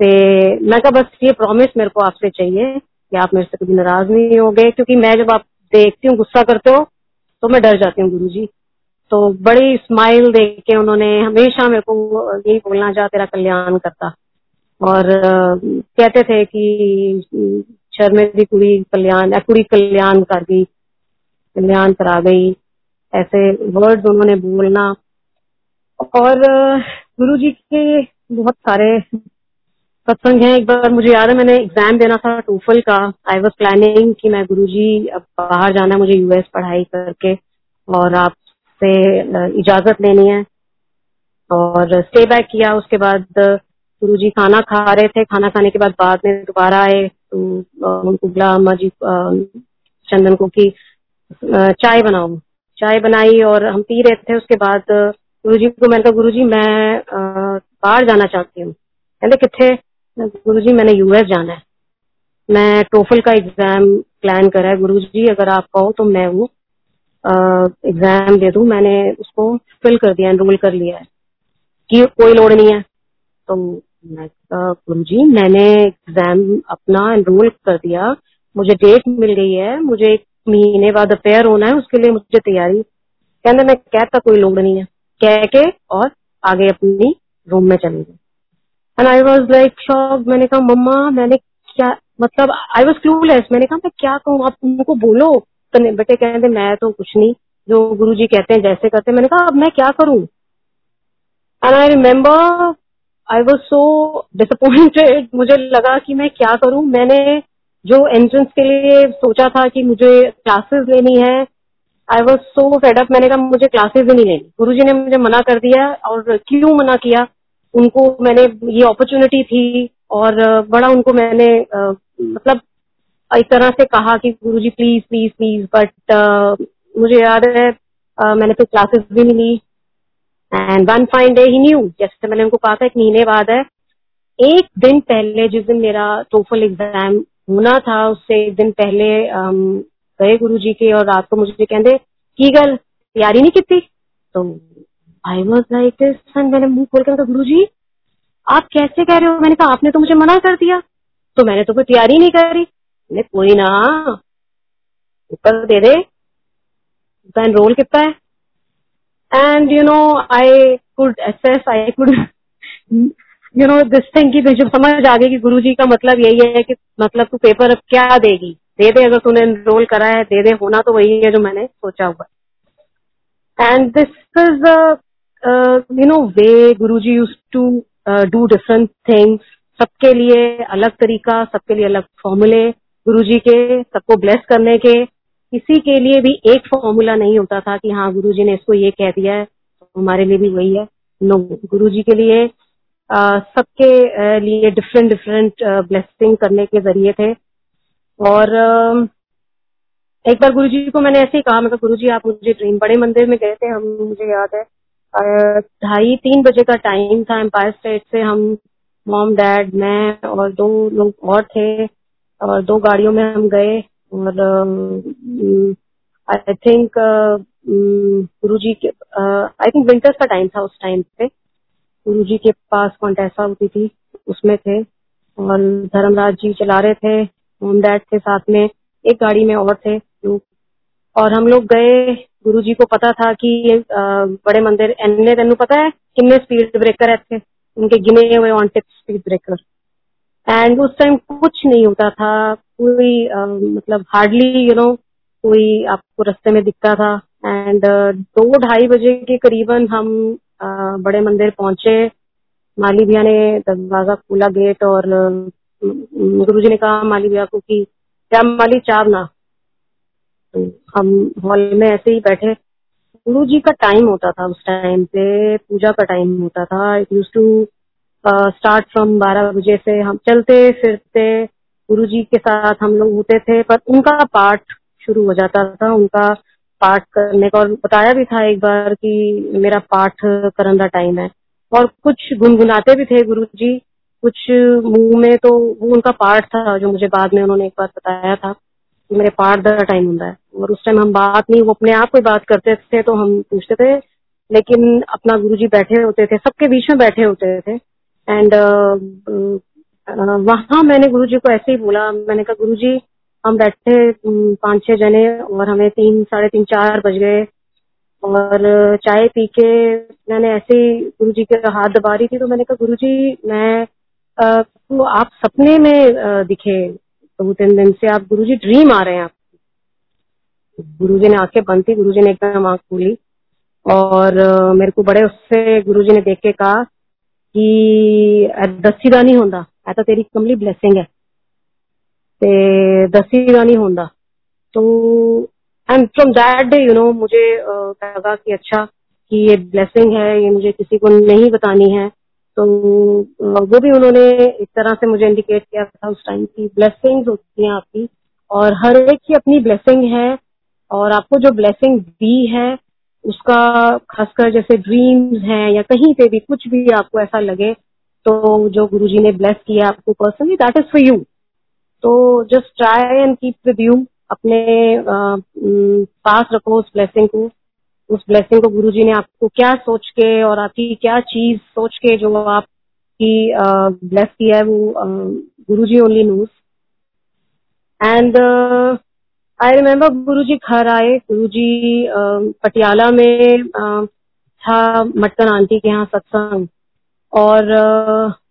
[SPEAKER 1] ते मैं कहा, बस ये प्रॉमिस मेरे को आपसे चाहिए कि आप मेरे से कभी नाराज़ नहीं होगे, क्योंकि मैं जब आप देखती हूँ, गुस्सा करते हो तो मैं डर जाती हूँ गुरु जी तो बड़ी स्माइल देख के उन्होंने हमेशा मेरे को यही बोलना चाह तेरा कल्याण करता। और कहते थे कि, शर्मे की कुड़ी कल्याण कुड़ी कल्याण कर दी, कल्याण करा गई। ऐसे वर्ड्स उन्होंने बोलना। और, गुरु जी के बहुत सारे सत्संग है। एक बार मुझे याद है, मैंने एग्ज़ाम देना था टूफल का। आई वॉज़ प्लानिंग कि मैं गुरुजी अब बाहर जाना मुझे यूएस पढ़ाई करके। और आपसे इजाज़त लेनी है। और स्टे बैक किया, उसके बाद गुरु जी खाना खा रहे थे। खाना खाने के बाद बाद में दोबारा आए तो उनको बोला, अम्मा जी चंदन को की चाय बनाओ। चाय बनाई और हम पी रहे थे। उसके बाद गुरु जी को मैंने कहा, गुरु जी, मैं बाहर जाना चाहती हूँ। कहते कितने गुरु जी, मैंने यूएस जाना है। मैं टोफल का एग्ज़ाम प्लान करा है। गुरु जी, अगर आप कहो तो मैं वो एग्ज़ाम दे दू, मैंने उसको फिल कर दिया एनरोल कर लिया है कि कोई लोड नहीं है। तो मैं जी, मैंने एग्ज़ाम अपना एनरोल कर दिया। मुझे डेट मिल गई है, मुझे एक महीने बाद अफेयर होना है, उसके लिए मुझे तैयारी। कहते मैं कहता कोई लोड नहीं है। कह के और आगे अपनी रूम में चले गए and I was like shock मैंने कहा, मम्मा, मैंने क्या मतलब आई वॉज़ क्लूलेस मैंने कहा, मैं क्या कहूँ? आप उनको बोलो। तो बेटे कहते, मैं तो कुछ नहीं। जो गुरु जी कहते हैं, जैसे करते मैंने कहा, अब मैं क्या करूँ? And I remember I was so disappointed मुझे लगा कि मैं क्या करूँ। मैंने जो एंट्रेंस के लिए सोचा था कि मुझे क्लासेस लेनी है आई वॉज़ सो फेडअप मैंने कहा, मुझे क्लासेस ही नहीं लेनी। गुरु जी ने मुझे मना कर दिया और क्यों मना किया? उनको मैंने, ये अपॉर्चुनिटी थी और बड़ा उनको मैंने मतलब एक तरह से कहा कि Guru ji please please please but मुझे याद है मैंने तो क्लासेस भी नहीं ली। And one fine day he knew जैसे मैंने उनको कहा था, एक महीने बाद है। एक दिन पहले, जिस दिन मेरा टोफल एग्ज़ाम होना था, उससे एक दिन पहले गए गुरु जी के और रात को मुझे कहते की गल तैयारी नहीं की तो आई वॉज़ लाइक मैंने मुँह खोल कर गुरु जी आप कैसे कह रहे हो? मैंने कहा, आपने तो मुझे मना कर दिया। तो मैंने तो कोई तैयारी नहीं करी। मैंने कोई ना। ऊपर दे दे। उसका एनरोल कितना है? And you know I could assess I could you know this thing की जब समझ आ गई कि गुरु जी का मतलब यही है कि मतलब तू पेपर अब क्या देगी? दे दे अगर तूने एनरोल करा है, दे दे। होना तो वही है जो मैंने सोचा हुआ and this is you know way Guru ji used to do different things सबके लिए अलग तरीका, सबके लिए अलग फॉर्मूले गुरु जी के, सबको ब्लेस करने के। किसी के लिए भी एक फॉर्मूला नहीं होता था कि हाँ गुरु जी ने इसको ये कह दिया है तो हमारे लिए भी वही है। नो गुरु जी के लिए सबके लिए डिफरेंट डिफरेंट ब्लेसिंग करने के ज़रिए थे। और एक बार गुरु जी को मैंने ऐसे ही कहा, मैं गुरु जी आप मुझे ड्रीम बड़े मंदिर में गए थे, हम, मुझे याद है ढाई, तीन बजे का टाइम था एम्पायर स्टेट से हम मॉम डैड मैं और दो लोग और थे। और दो गाड़ियों में हम गए और आई थिंक गुरु जी के आई थिंक विंटर्स का टाइम था उस टाइम पे। गुरु जी के पास कॉन्टेसा होती थी उसमें थे। और धर्मराज जी चला रहे थे मोम डैड थे साथ में, एक गाड़ी में और थे। और हम लोग गए गुरु जी को पता था कि ये बड़े मंदिर एने तेन पता है? किन्ने स्पीड ब्रेकर है थे उनके गिने हुए on tip speed breaker and उस टाइम कुछ नहीं होता था। कोई मतलब हार्डली यू नो कोई आपको रास्ते में दिखता था। एंड दो ढाई बजे के करीबन हम बड़े मंदिर पहुँचे। माली भैया ने दरवाज़ा खोला गेट और गुरु जी ने कहा माली भैया को कि, क्या माली चाव ना तो हम हॉल में ऐसे ही बैठे। गुरु जी का टाइम होता था उस टाइम पे, पूजा का टाइम होता था। It used to start from बारह बजे से हम चलते, फिरते गुरु जी के साथ हम लोग होते थे, पर उनका पाठ शुरू हो जाता था, उनका पाठ करने का। और बताया भी था एक बार कि मेरा पाठ करने का टाइम है। और कुछ गुनगुनाते भी थे गुरु जी कुछ मुँह में तो वो उनका पाठ था जो मुझे बाद में उन्होंने एक बार बताया था, कि मेरे पाठ का टाइम होता है। और उस टाइम हम बात नहीं, वो अपने आप कोई बात करते थे तो हम पूछते थे, लेकिन अपना गुरु जी बैठे होते थे, सबके बीच में बैठे होते थे। एंड uh, uh, वहाँ मैंने गुरु जी को ऐसे ही बोला मैंने कहा गुरु जी हम बैठे पाँच छह जने और हमें तीन साढ़े तीन चार बज गए और चाय पी के मैंने ऐसे ही गुरु जी के हाथ दबा रही थी तो मैंने कहा गुरु जी मैं तो आप सपने में दिखे दो तीन दिन से आप गुरु जी ड्रीम आ रहे हैं आप। गुरु जी ने आँखें बंद थी गुरु जी ने एकदम आँख खोली और मेरे को बड़े उससे गुरु जी ने देख के कहा कि दसी का नहीं होता ऐ तो तेरी कमली ब्लेसिंग है ਤੇ का नहीं होता तो and from that day you know मुझे लगा कि अच्छा कि ये ब्लेसिंग है, ये मुझे किसी को नहीं बतानी है। तो वो भी उन्होंने एक तरह से मुझे इंडिकेट किया था उस टाइम की ब्लेसिंग होती हैं आपकी। और हर एक की अपनी ब्लेसिंग है। और आपको जो ब्लेसिंग दी है उसका, खासकर जैसे ड्रीम्स हैं या कहीं पे भी कुछ भी आपको ऐसा लगे तो जो गुरुजी ने ब्लेस किया आपको personally that is for you तो just try and keep with you अपने पास रखो उस ब्लेसिंग को। उस ब्लेसिंग को गुरुजी ने आपको क्या सोच के और आपकी क्या चीज़ सोच के जो आपकी ब्लेस किया है वो Guruji only knows and I remember Guru ji घर आए गुरु जी पटियाला में था मटकन आंटी के यहाँ सत्संग और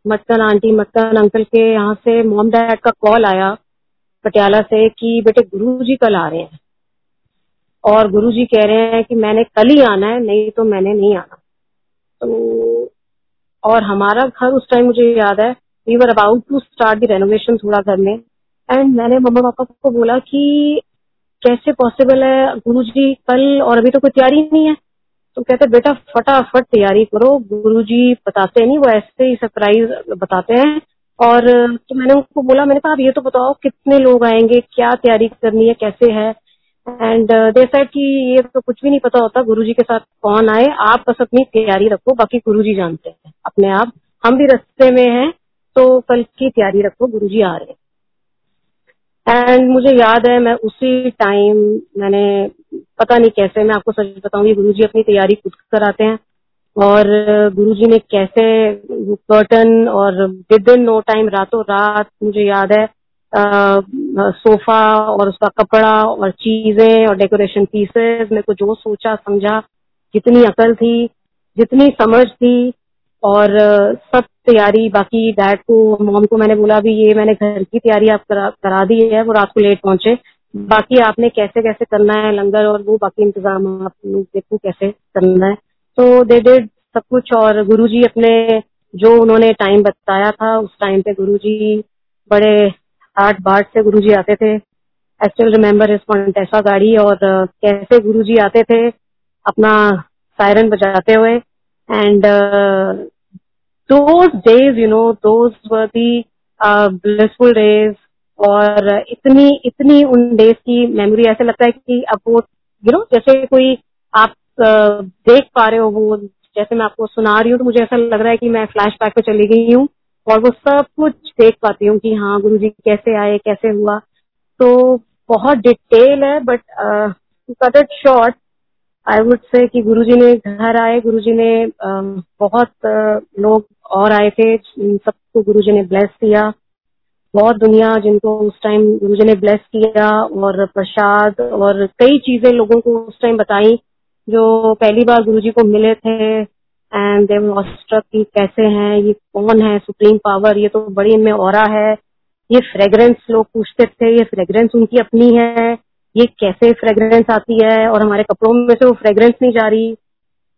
[SPEAKER 1] मटकन आंटी मटकन अंकल के यहाँ से मोम डैड का कॉल आया पटियाला से कि बेटे गुरु जी कल आ रहे हैं और गुरु जी कह रहे हैं कि मैंने कल ही आना है नहीं तो मैंने नहीं आना तो और हमारा घर उस टाइम मुझे याद है we were about to start the renovation थोड़ा घर में एंड मैंने मम्मा पापा को बोला कि कैसे पॉसिबल है? गुरु जी कल और अभी तो कोई तैयारी नहीं है। तो कहते बेटा, फटाफट तैयारी करो। गुरु जी बताते नहीं, वो ऐसे ही सरप्राइज़ बताते हैं। और तो मैंने उनको बोला, मैंने कहा, आप ये तो बताओ, कितने लोग आएँगे? क्या तैयारी करनी है? कैसे है? एंड दे सेड कि ये तो कुछ भी नहीं पता होता गुरु जी के साथ कौन आए। आप बस अपनी तैयारी रखो, बाकी गुरु जी जानते हैं। अपने आप, हम भी रस्ते में हैं तो कल की तैयारी रखो गुरु जी आ रहे हैं। एंड मुझे याद है मैं उसी टाइम मैंने पता नहीं कैसे मैं आपको सच बताऊँगी गुरु जी अपनी तैयारी खुद कराते हैं। और गुरु जी ने कैसे कर्टन और विद इन नो टाइम रातों रात मुझे याद है आ, सोफा और उसका कपड़ा और चीज़ें और डेकोरेशन पीसेस मेरे को जो सोचा समझा जितनी अकल थी जितनी समझ थी और सब तैयारी बाकी डैड को मॉम को मैंने बोला भी ये मैंने घर की तैयारी आप करा, करा दी है वो रात को लेट पहुँचे। बाकी आपने कैसे कैसे करना है लंगर और वो बाकी इंतज़ाम आप लोग देखो कैसे करना है। तो दे डिड सब कुछ और गुरुजी अपने जो उन्होंने टाइम बताया था उस टाइम पे गुरुजी बड़े आठ बाट से गुरुजी आते थे। आई स्टिल रिमेम्बर इस ऐसा गाड़ी और कैसे गुरुजी आते थे अपना सायरन बजाते हुए। And those days you know those were the blissful days और इतनी इतनी उन डेज़ की मेमोरी ऐसे लगता है कि अब वो यू नो जैसे कोई आप uh, देख पा रहे हो वो जैसे मैं आपको सुना रही हूँ तो मुझे ऐसा लग रहा है कि मैं फ्लैश बैक पे चली गई हूँ और वो सब कुछ देख पाती हूँ कि हाँ गुरु जी कैसे आए कैसे हुआ। तो बहुत डिटेल है but cut it short I would say कि गुरुजी ने घर आए, गुरुजी ने बहुत लोग और आए थे सबको गुरुजी ने ब्लेस किया। बहुत दुनिया जिनको उस टाइम गुरुजी ने ब्लेस किया और प्रसाद और कई चीज़ें लोगों को उस टाइम बताई, जो पहली बार गुरुजी को मिले थे। एंड दे स्ट्रक की कैसे हैं, ये कौन है सुप्रीम पावर ये तो बड़ी इनमें और है। ये फ्रेग्रेंस लोग पूछते थे, ये फ्रेग्रेंस उनकी अपनी है। ये कैसे फ्रेग्रेंस आती है और हमारे कपड़ों में से वो फ्रेग्रेंस नहीं जा रही?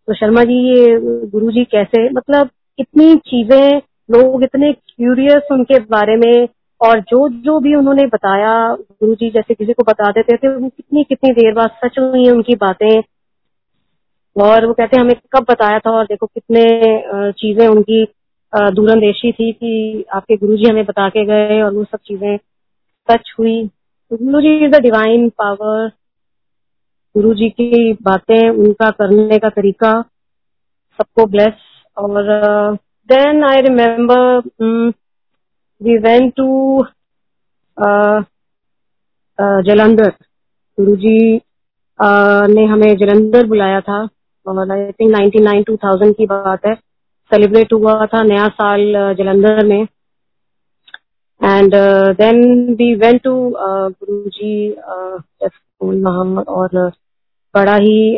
[SPEAKER 1] तो शर्मा जी, ये गुरु जी कैसे मतलब इतनी चीज़ें, लोग इतने क्यूरियस उनके बारे में और जो जो भी उन्होंने बताया, गुरु जी जैसे किसी को बता देते थे, वो कितनी कितनी देर बाद सच हुई है उनकी बातें और वो कहते हमें कब बताया था और देखो कितने चीज़ें उनकी दूरंदेशी थी कि आपके गुरुजी हमें बता के गए और वो सब चीज़ें सच हुई। Guru ji is a divine power. Guru ji की बातें उनका करने का तरीका सबको ब्लेस और then I remember we went to Jalandhar Guru ji uh, ने हमें जलंधर बुलाया था। और I think ninety nine two thousand की बात है। सेलिब्रेट हुआ था नया साल जलंधर में। And then we went to Guru ji वहाँ और बड़ा ही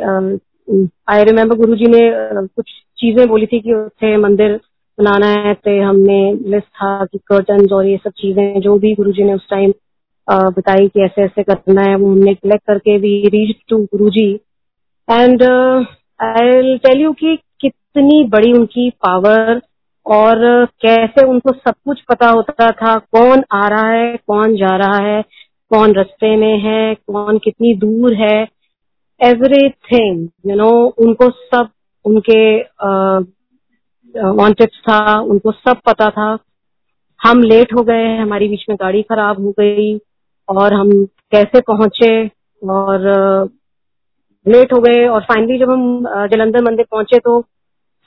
[SPEAKER 1] आई रिमेम्बर गुरु जी ने uh, कुछ चीज़ें बोली थी कि उसे मंदिर बनाना है तो हमने लिस्ट था कि कर्टन और ये सब चीज़ें जो भी गुरु जी ने उस टाइम uh, बताई कि ऐसे ऐसे करना है वो हमने कलेक्ट करके we reach to Guru ji and I tell you कि कितनी बड़ी उनकी पावर और कैसे उनको सब कुछ पता होता था, कौन आ रहा है, कौन जा रहा है, कौन रस्ते में है, कौन कितनी दूर है एवरीथिंग यू नो उनको सब, उनके वांटेड था, उनको सब पता था। हम लेट हो गए, हमारी बीच में गाड़ी खराब हो गई और हम कैसे पहुँचे और लेट हो गए और फाइनली जब हम जलंधर मंदिर पहुँचे तो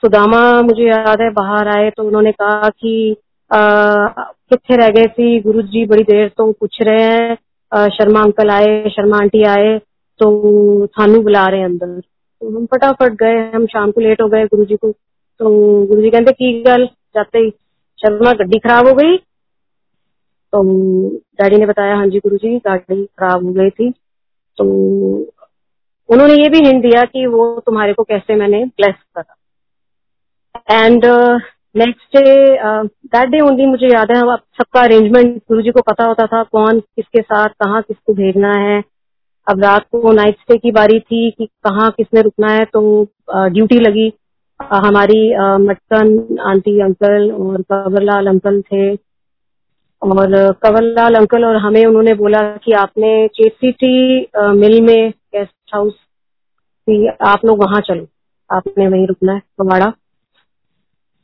[SPEAKER 1] सुदामा मुझे याद है, बाहर आए तो उन्होंने कहा कि कितने रह गए थी? गुरु जी बड़ी देर तो पूछ रहे हैं शर्मा अंकल आए, शर्मा आंटी आए तो थानू बुला रहे अंदर। तो हम फटाफट गए, हम शाम को लेट हो गए गुरु जी को। तो गुरु जी कहते, की गल? जाते ही शर्मा गड्डी खराब हो गई। तो डैडी ने बताया हाँ जी गुरु जी गाड़ी खराब हो गई थी। तो उन्होंने ये भी हिंट दिया कि वो तुम्हारे को कैसे मैंने ब्लेस करा। And next day that day only मुझे याद है सबका अरेंजमेंट गुरु जी को पता होता था कौन किसके साथ कहाँ किसको भेजना है। अब रात को नाइट स्टे की बारी थी कि कहाँ किसने रुकना है तो ड्यूटी uh, लगी। Uh, हमारी uh, मटकन आंटी अंकल और कंवरलाल अंकल थे। और कंवरलाल अंकल और हमें उन्होंने बोला कि आपने केसीटी मिल में गेस्ट हाउस आप लोग वहाँ चलो। आपने वहीं रुकना है कवाड़ा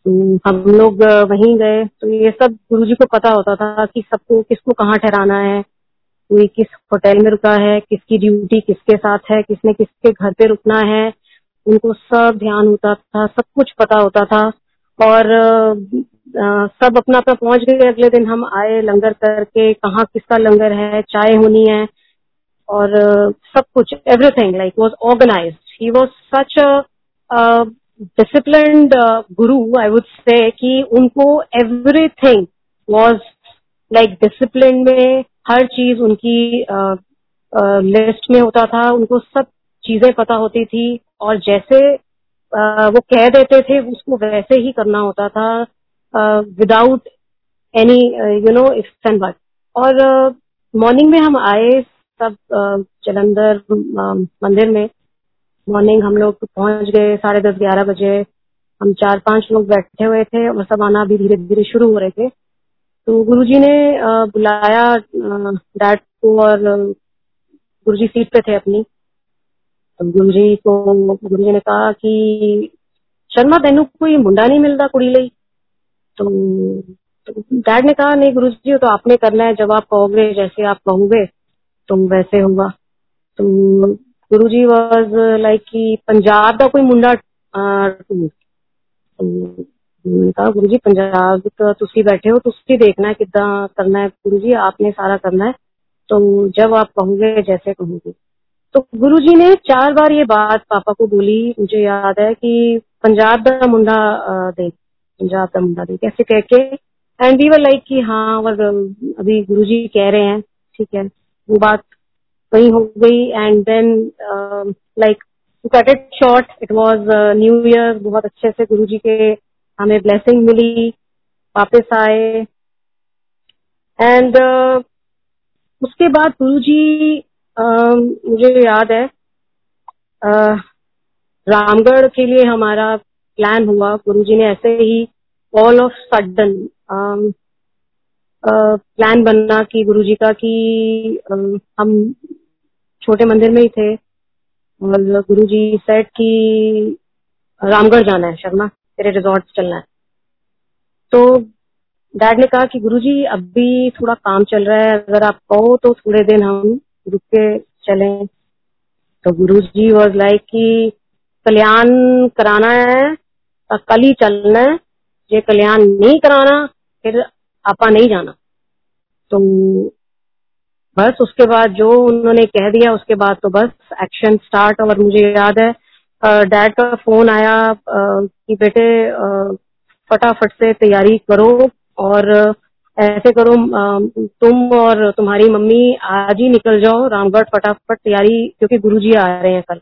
[SPEAKER 1] तो हम लोग वहीं गए। तो ये सब गुरु जी को पता होता था कि सबको किसको कहाँ ठहराना है कोई किस होटल में रुका है किसकी ड्यूटी किसके साथ है किसने किसके घर पे रुकना है उनको सब ध्यान होता था सब कुछ पता होता था। और आ, सब अपना अपना पहुँच गए। अगले दिन हम आए लंगर करके कहाँ किसका लंगर है चाय होनी है और सब कुछ everything like was organised he was such disciplined Guru I would से कि उनको एवरीथिंग वाज लाइक डिसिप्लिन में हर चीज़ उनकी लिस्ट uh, में होता था उनको सब चीज़ें पता होती थी और जैसे uh, वो कह देते थे उसको वैसे ही करना होता था without any you know ifs and but और मॉर्निंग uh, में हम आए सब जलंधर मंदिर में मॉर्निंग हम लोग पहुँच गए साढ़े दस ग्यारह बजे। हम चार पाँच लोग बैठे हुए थे और सब आना भी धीरे धीरे शुरू हो रहे थे। तो गुरुजी ने बुलाया डैड को और गुरुजी सीट पे थे अपनी। तो गुरुजी को गुरुजी ने कहा कि शर्मा तेनू कोई मुंडा नहीं मिलता कुड़ी ली तो, तो डैड ने कहा नहीं गुरु जी तो आपने करना है। जब आप कहोगे जैसे आप कहोगे तो वैसे होगा। तो गुरु जी वॉज़ लाइक कि पंजाब का कोई मुंडा कहा गुरु जी पंजाब तो तुसी बैठे हो, तुसी देखना है किदा करना है। गुरु जी आपने सारा करना है। तो जब आप कहोगे, जैसे कहोगे। तो गुरुजी ने चार बार ये बात पापा को बोली। मुझे याद है कि पंजाब का मुंडा दे, पंजाब का मुंडा दे, कैसे कह के। एंड वी वर लाइक कि हाँ और अभी गुरुजी कह रहे हैं, ठीक है। वो बात वही हो गई and then like to cut it short it was new year बहुत अच्छे से गुरुजी के हमें ब्लेसिंग मिली वापस आए। एंड uh, उसके बाद गुरुजी मुझे याद है uh, रामगढ़ के लिए हमारा प्लान हुआ। गुरु जी ने ऐसे ही ऑल ऑफ़ सडन प्लान बनना कि गुरु जी का कि uh, हम छोटे मंदिर में ही थे। और गुरुजी सेट कि रामगढ़ जाना है, शर्मा, तेरे रिजॉर्ट चलना है। तो डैड ने कहा कि गुरुजी, अभी थोड़ा काम चल रहा है, अगर आप कहो तो थोड़े दिन हम रुक के चले। तो गुरु जी वॉज़ लाइक कि कल्याण कराना है तो कल ही चलना है। ये कल्याण नहीं कराना, फिर आपा नहीं जाना। तो बस उसके बाद जो उन्होंने कह दिया, उसके बाद तो बस एक्शन स्टार्ट और मुझे याद है डैड का फ़ोन आया कि बेटे फटाफट से तैयारी करो और ऐसे करो तुम और तुम्हारी मम्मी आज ही निकल जाओ, रामगढ़ फटाफट तैयारी, क्योंकि गुरुजी आ रहे हैं कल।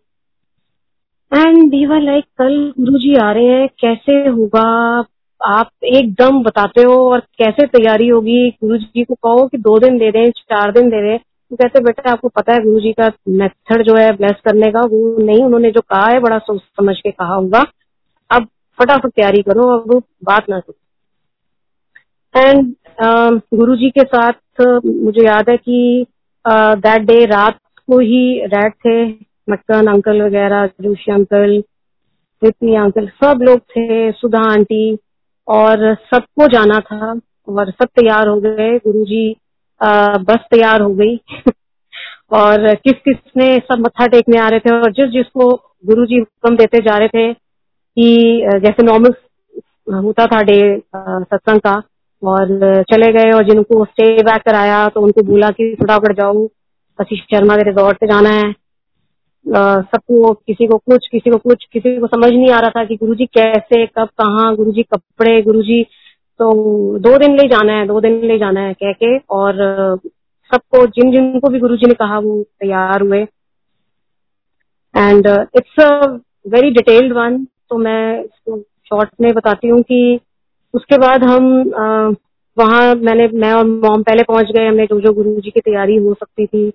[SPEAKER 1] एंड दीवा लाइक कल गुरुजी आ रहे हैं, कैसे होगा? आप एकदम बताते हो और कैसे तैयारी होगी, गुरु जी को कहो कि दो दिन दे दें, चार दिन दे दें। तो कहते, बेटा, आपको पता है, गुरु जी का मेथड जो है ब्लेस करने का, वो नहीं, उन्होंने जो कहा है, बड़ा सोच समझ के कहा होगा। अब फटाफट तैयारी करो, अब बात ना करो। एंड गुरु जी के साथ मुझे याद है कि दैट डे रात को ही डैड थे मटकन अंकल वगैरह, जोशी अंकल अंकल सब लोग थे, सुधा आंटी और सबको जाना था। और सब तैयार हो गए गुरु जी बस तैयार हो गई। <laughs> और किस किस ने सब मत्था टेकने आ रहे थे और जिस जिसको गुरु जी हुक्म देते जा रहे थे कि जैसे नॉर्मल होता था डे सत्संग का और चले गए और जिनको स्टे बैक कराया तो उनको बोला कि फटाफट जाओ आशीष शर्मा के रिजॉर्ट पे जाना है। सबको, किसी को कुछ, किसी को कुछ, किसी को समझ नहीं आ रहा था कि गुरुजी कैसे, कब, कहाँ, गुरुजी कपड़े, गुरुजी तो दो दिन ले जाना है, दो दिन ले जाना है कह के, और सबको, जिन, जिनको भी गुरुजी ने कहा वो तैयार हुए। And it's a very detailed one तो मैं इसको शॉर्ट में बताती हूँ कि उसके बाद हम वहाँ मैंने, मैं और मॉम पहले पहुँच गए, हमने जो जो गुरु जी की तैयारी हो सकती थी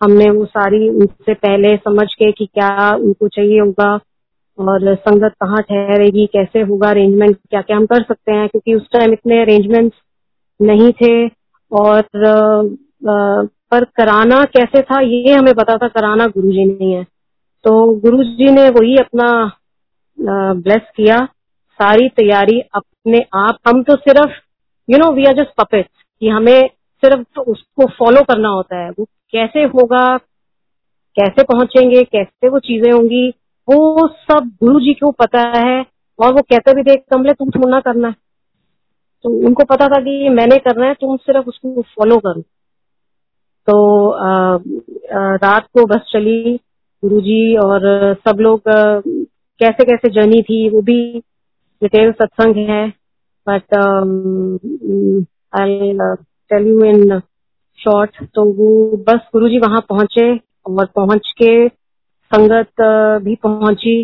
[SPEAKER 1] हमने वो सारी उनसे पहले समझ के कि क्या उनको चाहिए होगा और संगत कहाँ ठहरेगी, कैसे होगा अरेंजमेंट क्या क्या हम कर सकते हैं, क्योंकि उस टाइम इतने अरेंजमेंट्स नहीं थे और पर कराना कैसे था ये हमें पता था, कराना गुरु जी नहीं है। तो गुरु जी ने वही अपना ब्लेस किया, सारी तैयारी अपने आप। हम तो सिर्फ़ you know we are just puppet कि हमें सिर्फ़ तो उसको फॉलो करना होता है, वो कैसे होगा कैसे पहुँचेंगे कैसे वो चीज़ें होंगी वो सब गुरु जी को पता है और वो कहते भी देख कमले तुम थोड़ा करना है। तो उनको पता था कि मैंने करना है तुम सिर्फ़ उसको फॉलो करो। तो आ, आ, रात को बस चली गुरु जी और सब लोग कैसे कैसे जर्नी थी वो भी डिटेल सत्संग है but I tell you in short तो वो बस गुरु जी वहाँ पहुँचे और पहुँच के संगत भी पहुँची।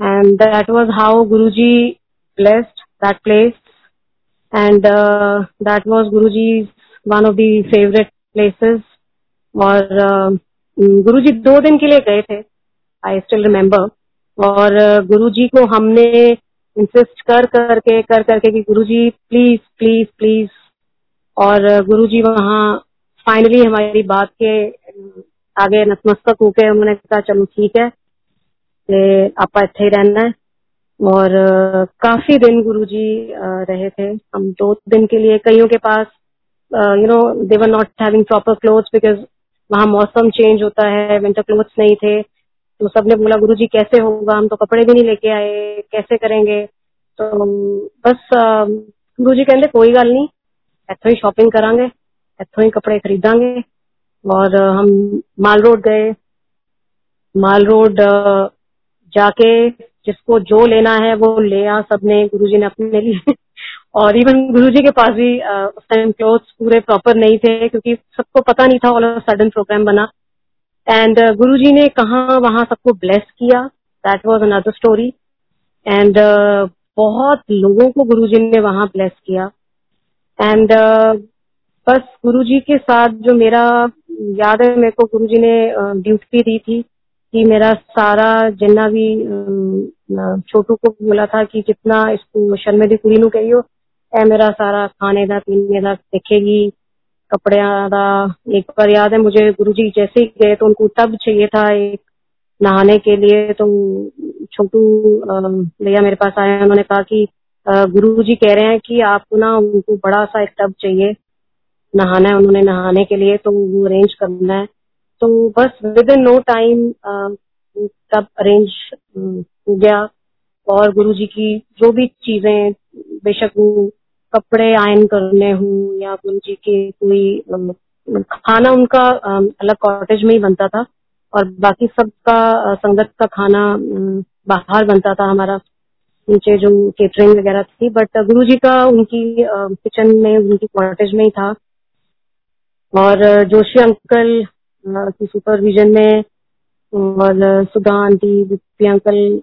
[SPEAKER 1] And that was how Guru ji blessed that place and that was Guru ji one of the favourite places और गुरु जी दो दिन के लिए गए थे आई स्टिल रिमेम्बर और गुरु जी को हमने इंसिस्ट कर करके कर करके कि Guru ji please please please और गुरु जी वहाँ फाइनली हमारी बात के आगे नतमस्तक होके उन्होंने कहा, चलो ठीक है आप इतने ही रहना है। और काफ़ी दिन गुरुजी रहे थे। हम दो दिन के लिए कईयों के पास you know they were not having proper clothes because वहाँ मौसम चेंज होता है विंटर क्लोथ्स नहीं थे। तो सबने बोला, गुरुजी, कैसे होगा? हम तो कपड़े भी नहीं लेके आए, कैसे करेंगे? तो बस गुरु जी कहते कोई गल नहीं इतों ही शॉपिंग करांगे। इतों ही कपड़े खरीदांगे और हम माल रोड गए। माल रोड जाके जिसको जो लेना है वो ले आ सबने गुरुजी ने अपने लिए। <laughs> और इवन गुरुजी के पास भी उस टाइम क्लोथ्स पूरे प्रॉपर नहीं थे क्योंकि सबको पता नहीं था ऑल ऑफ़ सडन प्रोग्राम बना। एंड गुरुजी ने कहा वहाँ सबको ब्लेस किया that was another story and बहुत लोगों को गुरुजी ने वहाँ ब्लेस किया। एंड uh, बस गुरुजी के साथ जो मेरा याद है, मेरे को गुरुजी ने ड्यूटी दी थी कि मेरा सारा जितना भी छोटू को बोला था कि जितना इसको शर्मे दी कुड़ी कहियो ए मेरा सारा खाने का पीने का देखेगी कपड़े का एक बार याद है मुझे गुरुजी जैसे ही गए तो उनको तब चाहिए था एक नहाने के लिए तो छोटू भैया मेरे पास आए, उन्होंने कहा कि गुरु जी कह रहे हैं कि आपको ना उनको बड़ा सा एक टब चाहिए। नहाना है, उन्होंने नहाने के लिए तो वो अरेंज करना है। तो बस विद इन नो टाइम सब अरेंज हो गया। और गुरु जी की जो भी चीज़ें, बेशक कपड़े आयन करने हूँ या गुरु जी के कोई खाना उनका अलग कॉटेज में ही बनता था। और बाकी सबका संगत का खाना बाहर बनता था हमारा। नीचे जो केटरिंग वगैरह थी बट गुरु जी का उनकी किचन में, उनकी कॉटेज में ही था। और जोशी अंकल की सुपरविजन में और सुधा आंटी विपी अंकल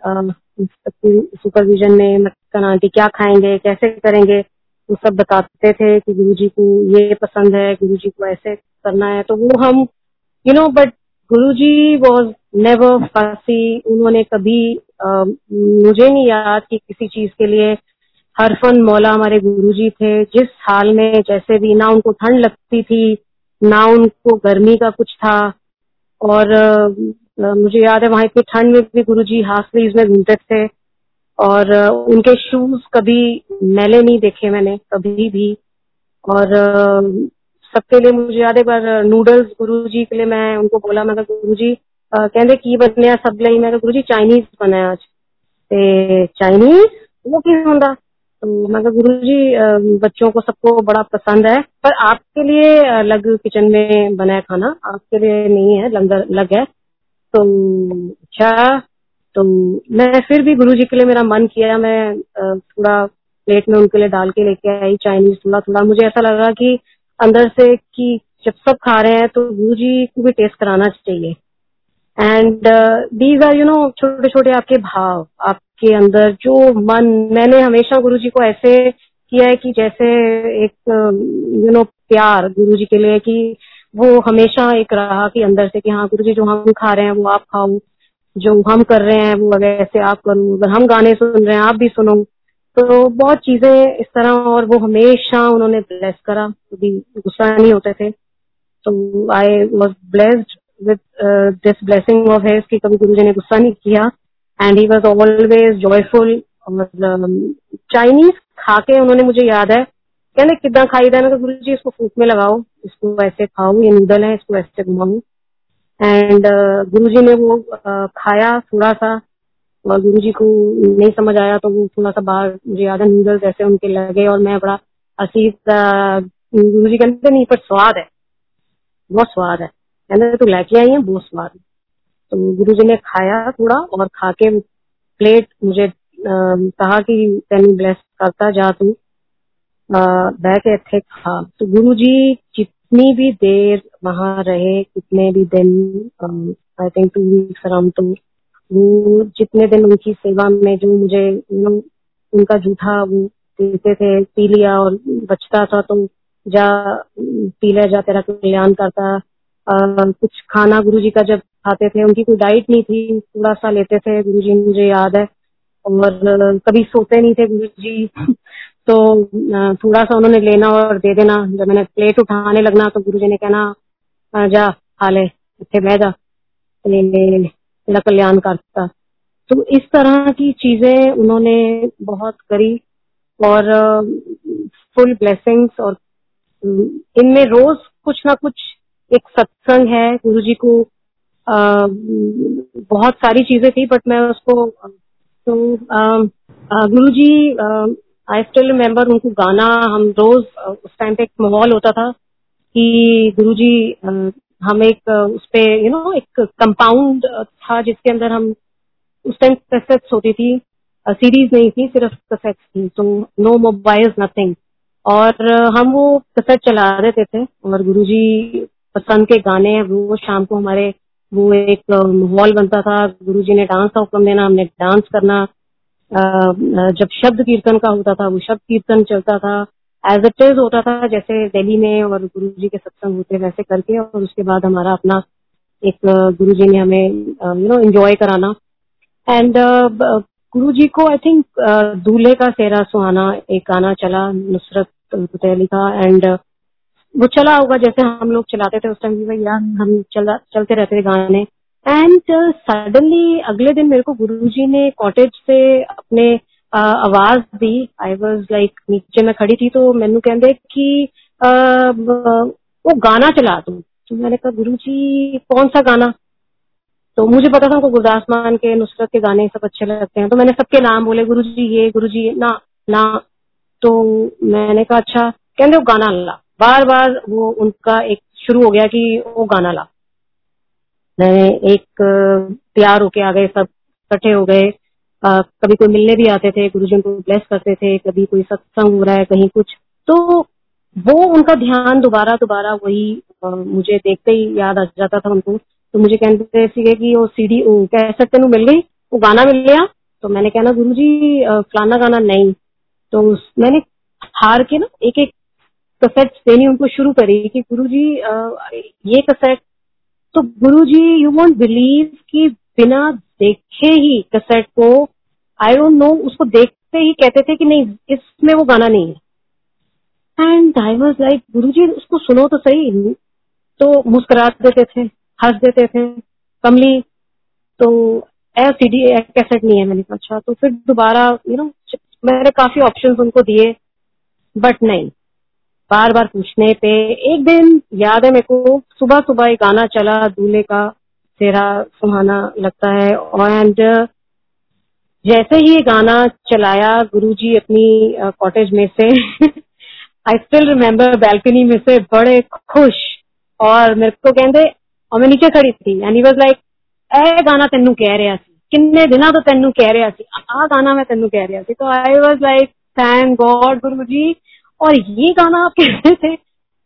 [SPEAKER 1] की सुपरविजन में मक्कन आंटी क्या खाएँगे कैसे करेंगे वो सब बताते थे कि गुरु जी को ये पसंद है गुरु जी को ऐसे करना है। तो वो हम you know but Guru ji was never फासी उन्होंने कभी आ, मुझे नहीं याद कि किसी चीज़ के लिए हरफन मौला हमारे गुरुजी थे। जिस हाल में जैसे भी ना उनको ठंड लगती थी ना उनको गर्मी का कुछ था। और मुझे याद है वहाँ इतनी ठंड में भी गुरु जी हाफ़ स्लीव में घूमते थे। और उनके शूज़ कभी मैले नहीं देखे मैंने, कभी भी। और सबके लिए मुझे याद है बार नूडल्स गुरु जी के लिए मैं उनको बोला, मैं गुरु जी कहते की बनने सब ਲਈ मैं गुरु जी चाइनीज़ बनाया आज। चाइनीज़ वो की होंगे तो मैं गुरु जी बच्चों को सबको बड़ा पसंद है। पर आपके लिए अलग किचन में बनाया खाना आपके लिए नहीं है लंगर अलग है। तो अच्छा तो मैं फिर भी गुरु जी के लिए मेरा मन किया, मैं थोड़ा प्लेट में उनके लिए डाल के लेके आई, चाइनीज़ थोड़ा थोड़ा मुझे ऐसा लगा कि अंदर से कि जब सब खा रहे हैं तो गुरु जी को भी टेस्ट कराना चाहिए। And these are you know छोटे छोटे आपके भाव आपके अंदर जो मन, मैंने हमेशा गुरु जी को ऐसे किया है कि जैसे एक यू नो प्यार गुरु जी के लिए कि वो हमेशा एक रहा कि अंदर से कि हाँ गुरु जी जो हम खा रहे हैं वो आप खाओ, जो हम कर रहे हैं वो ऐसे आप करो, अगर हम गाने सुन रहे हैं आप भी सुनो। तो बहुत चीज़ें इस तरह और वो हमेशा उन्होंने ब्लेस करा। कभी गुस्सा नहीं होते थे। तो I was blessed with this blessing of his कि कभी गुरु जी ने गुस्सा नहीं किया। And he was always joyful Chinese खा के उन्होंने मुझे याद है। कहने किदा खाई था? मैं गुरु जी इसको फूक में लगाओ। इसको ऐसे खाओ ये नूडल है इसको ऐसे घुमाऊ। एंड uh, गुरु जी ने वो uh, खाया थोड़ा सा। और गुरु जी को नहीं समझ आया तो वो थोड़ा सा बाहर मुझे याद है नूडल्स ऐसे उनके लगे। और मैं बड़ा हसीब गुरु जी कहते नहीं पर स्वाद है। बहुत स्वाद है। कहते तो लेके आई है बहुत स्वाद है। तो गुरु जी ने खाया थोड़ा और खा के प्लेट मुझे कहा कि तेन ब्लेस करता जा तू। बह के थे खा। तो गुरु जी जितनी भी देर वहाँ रहे कितने भी दिन I think two weeks around तो वो जितने दिन उनकी सेवा में जो मुझे उनका जूठा वो देते थे पी लिया और बचता था तो जा पी ले जा तेरा कल्याण करता। आ, कुछ खाना गुरु जी का जब खाते थे, उनकी कोई डाइट नहीं थी थोड़ा सा लेते थे गुरु जी मुझे याद है, और, कभी सोते नहीं थे गुरु जी <laughs> तो थोड़ा सा उन्होंने लेना और दे देना, जब मैंने प्लेट उठाने लगना तो गुरु जी ने कहना जा, खा ले, इतने बह जा। तेरा कल्याण करता। तो इस तरह की चीज़ें उन्होंने बहुत करी, और फुल ब्लेसिंग्स और, इनमें रोज कुछ ना कुछ एक सत्संग है गुरु जी को बहुत सारी चीज़ें थी बट मैं उसको तो गुरु जी आई स्टिल रिमेम्बर उनको गाना, हम रोज उस टाइम पे एक माहौल होता था कि गुरु जी हम एक उस पे यू नो एक कंपाउंड था जिसके अंदर हम, उस टाइम कैसेट्स होती थी सीरीज़ नहीं थी, सिर्फ़ कैसेट्स थी तो नो मोबाइल नथिंग और हम वो कैसेट चला देते थे और गुरुजी पसंद के गाने, वो शाम को हमारे वो एक माहौल बनता था, गुरुजी ने डांस का हुक्म देना, हमने डांस करना। जब शब्द कीर्तन का होता था, वो शब्द कीर्तन चलता था। एज इट होता था, जैसे दिल्ली में और गुरु जी के सत्संग होते, वैसे करके और उसके बाद हमारा अपना एक गुरु जी ने हमें यू नो एंजॉय कराना। एंड गुरु जी को आई थिंक दूल्हे का सेहरा सुहाना एक गाना चला, नुसरत फतेह का। एंड वो चला होगा जैसे हम लोग चलाते थे उस टाइम भी भैया हम चला चलते रहते थे गाने। एंड सडनली uh, अगले दिन मेरे को गुरुजी ने कॉटेज से अपने uh, आवाज़ दी। आई वाज लाइक नीचे मैं खड़ी थी तो मैनू कहते कि uh, वो गाना चला तू। तो मैंने कहा गुरु जी कौन सा गाना? तो मुझे पता था उनको गुरदास मान के नुसरत के गाने सब अच्छे लगते हैं। तो मैंने सबके नाम बोले गुरु जी ये गुरु जी ना ना। तो मैंने कहा अच्छा कहते वो गाना ला। बार बार वो उनका एक शुरू हो गया कि वो गाना ला। मैंने एक तैयार होके आ गए, सब इकट्ठे हो गए। कभी कोई मिलने भी आते थे गुरु जी को ब्लेस करते थे, कभी कोई सत्संग हो रहा है, कहीं कुछ। तो वो उनका ध्यान दोबारा दोबारा वही मुझे देखते ही याद आ जाता था उनको। तो मुझे कहते थे कि वो सीडी कैसेट तेन मिल गई, वो गाना मिल गया। तो मैंने कहना गुरु जी फलाना गाना नहीं। तो मैंने हार के ना एक एक कसेट देनी उनको शुरू करी कि गुरु जी ये कसेट तो गुरु जी यू वॉन्ट बिलीव कि बिना देखे ही कसेट को आई डोंट नो उसको देखते ही कहते थे कि नहीं, इसमें वो गाना नहीं है। एंड आई वॉज़ लाइक गुरु जी उसको सुनो तो सही। तो मुस्कुरा देते थे, हंस देते थे। कमली तो ए सीडी कैसेट नहीं है मैंने कहा अच्छा तो फिर दोबारा यू नो मैंने काफ़ी ऑप्शंस उनको दिए बट नहीं। बार बार पूछने पे एक दिन याद है मेरे को सुबह सुबह एक गाना चला, दूल्हे का सेरा सुहाना लगता है एंड जैसे ही ये गाना चलाया गुरुजी अपनी कॉटेज में से आई स्टिल रिमेम्बर बैल्कनी में से बड़े खुश और मेरे को कहते, और मैं नीचे खड़ी थी and he was like a गाना तेनू कह रहा सी, किन्ने दिनों तो तेनू कह रहा सी, आ गाना मैं तेनू कह रहा सी। तो I was like thank God Guru ji और ये गाना आप कह रहे थे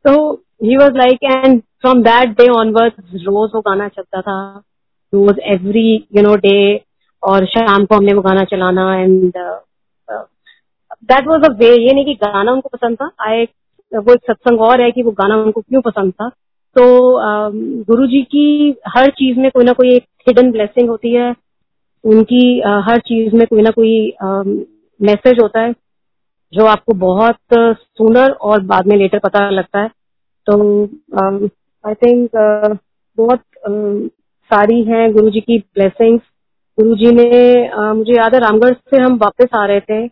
[SPEAKER 1] तो he was like and from that day onward रोज वो गाना चलता था। रोज एवरी यू नो डे और शाम को हमने वो गाना चलाना and that was a way ये नहीं कि गाना उनको पसंद था आए वो एक सत्संग और है कि वो गाना उनको क्यों पसंद था। तो um, गुरु जी की हर चीज़ में कोई ना कोई एक हिडन ब्लेसिंग होती है। उनकी uh, हर चीज़ में कोई ना कोई मैसेज um, होता है। जो आपको बहुत सुनर और बाद में लेटर पता लगता है। तो आई um, थिंक uh, बहुत uh, सारी हैं गुरु जी की ब्लेसिंग्स गुरु जी ने uh, मुझे याद है रामगढ़ से हम वापस आ रहे थे।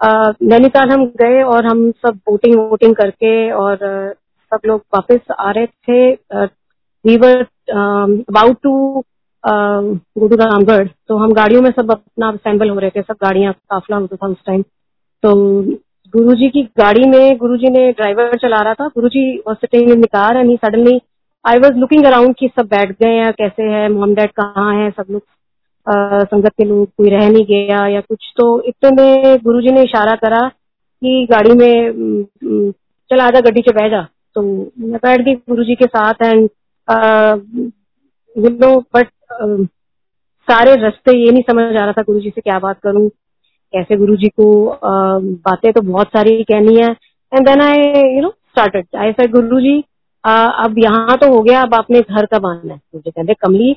[SPEAKER 1] Uh, नैनीताल हम गए और हम सब बोटिंग वोटिंग करके और सब लोग वापस आ रहे थे। We were about to go to Ramgarh तो हम गाड़ियों में सब अपना असेंबल हो रहे थे सब गाड़ियाँ काफला होता था उस टाइम तो गुरुजी की गाड़ी में, गुरुजी ने ड्राइवर चला रहा था। Guruji was sitting in car and suddenly I was looking around कि सब बैठ गए या कैसे है मोम डैड कहाँ है? सब लोग संगत के लोग कोई रह नहीं गया या कुछ। तो इतने में गुरुजी ने इशारा करा कि गाड़ी में चल आजा गड्डी से बह जा। तो मैं बैठ गई गुरु जी के साथ एंड यू नो बट सारे रास्ते ये नहीं समझ आ रहा था गुरु जी से क्या बात करूँ। कैसे गुरु जी को बातें तो बहुत सारी कहनी है। And then I you know started I say Guru ji अब यहाँ तो हो गया, अब आपने घर कब आना है? मुझे कहते, कमली,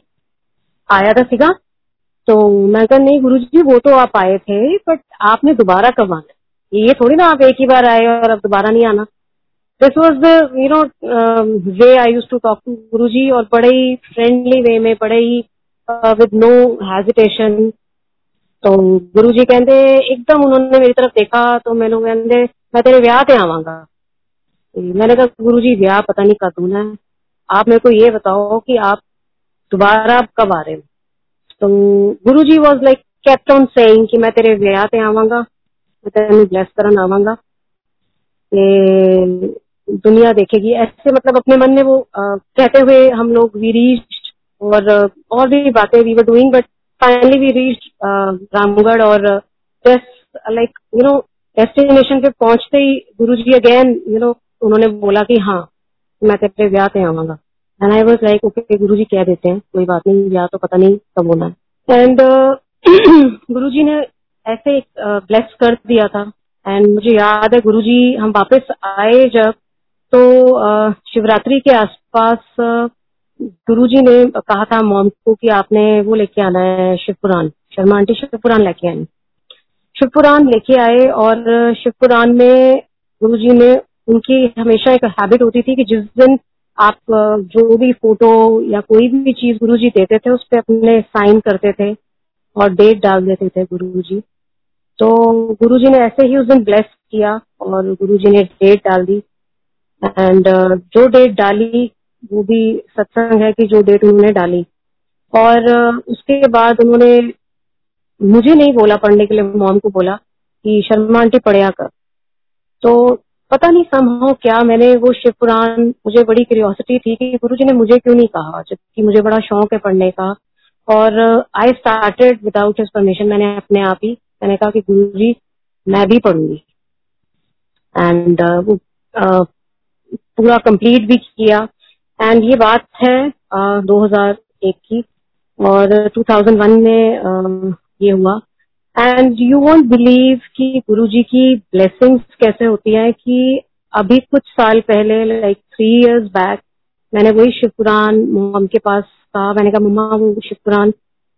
[SPEAKER 1] आया था सीधा? तो मैं कहा, नहीं गुरु जी वो तो आप आए थे बट आपने दोबारा कब आना है? ये थोड़ी ना आप एक ही बार आए और अब दोबारा नहीं आना. This was the you know way I used to talk to Guru ji और बड़े ही फ्रेंडली वे में, बड़े ही विद नो हेजिटेशन तो गुरु जी कहते एकदम उन्होंने मेरी तरफ़ देखा तो मैंने कहते मैं तेरे ब्याह ते आवांगा। मैंने कहा गुरु जी ब्याह पता नहीं कद है। आप मेरे को ये बताओ कि आप दोबारा कब आ रहे हो? तो Guru ji was like kept on कि मैं तेरे ब्याह ते आवांगा मैं तेन ब्लेस करन आवांगा। दुनिया देखेगी। ऐसे मतलब अपने मन में वो आ, कहते हुए हम लोग वी रीच और और भी बातें we were doing but finally we reach Ramgarh और just like you know destination पे पहुँचते ही गुरु जी अगेन यू नो उन्होंने बोला कि हाँ मैं तेरे ब्याह पे आवांगा and I was like okay Guru ji कह देते हैं कोई बात नहीं ब्याह तो पता नहीं कब होना है। एंड गुरु जी ने ऐसे एक ब्लेस uh, कर दिया था। एंड मुझे याद है गुरु जी हम वापस आए जब तो uh, शिवरात्रि के आसपास uh, गुरु जी ने कहा था मॉम को कि आपने वो लेके आना है शिवपुराण, शर्मा आंटी शिवपुराण लेके आए। शिवपुराण लेके आए और शिवपुराण में गुरु जी ने, उनकी हमेशा एक हैबिट होती थी कि जिस दिन आप जो भी फ़ोटो या कोई भी चीज़ गुरु जी देते थे, उस पर अपने साइन करते थे और डेट डाल देते थे गुरु जी तो गुरु जी ने ऐसे ही उस दिन ब्लेस किया और गुरु जी ने डेट डाल दी। एंड जो डेट डाली वो भी सत्संग है कि जो डेट उन्होंने डाली। और उसके बाद उन्होंने मुझे नहीं बोला पढ़ने के लिए मॉम को बोला कि शर्मा आंटी पढ़िया कर तो पता नहीं संभव क्या मैंने वो शिव पुराण मुझे बड़ी क्यूरियोसिटी थी कि गुरु जी ने मुझे क्यों नहीं कहा जबकि मुझे बड़ा शौक है पढ़ने का। और I started without his permission मैंने अपने आप ही मैंने कहा कि गुरु जी मैं भी पढ़ूँगी। एंड uh, वो uh, पूरा कंप्लीट भी किया। एंड ये बात है uh, 2001 की और 2001 में ये हुआ। एंड यू वॉन्ट बिलीव कि गुरु जी की ब्लेसिंग्स कैसे होती है कि अभी कुछ साल पहले लाइक थ्री इयर्स बैक मैंने वही शिवपुराण मम के पास कहा मैंने कहा मम्मा वो शिवपुराण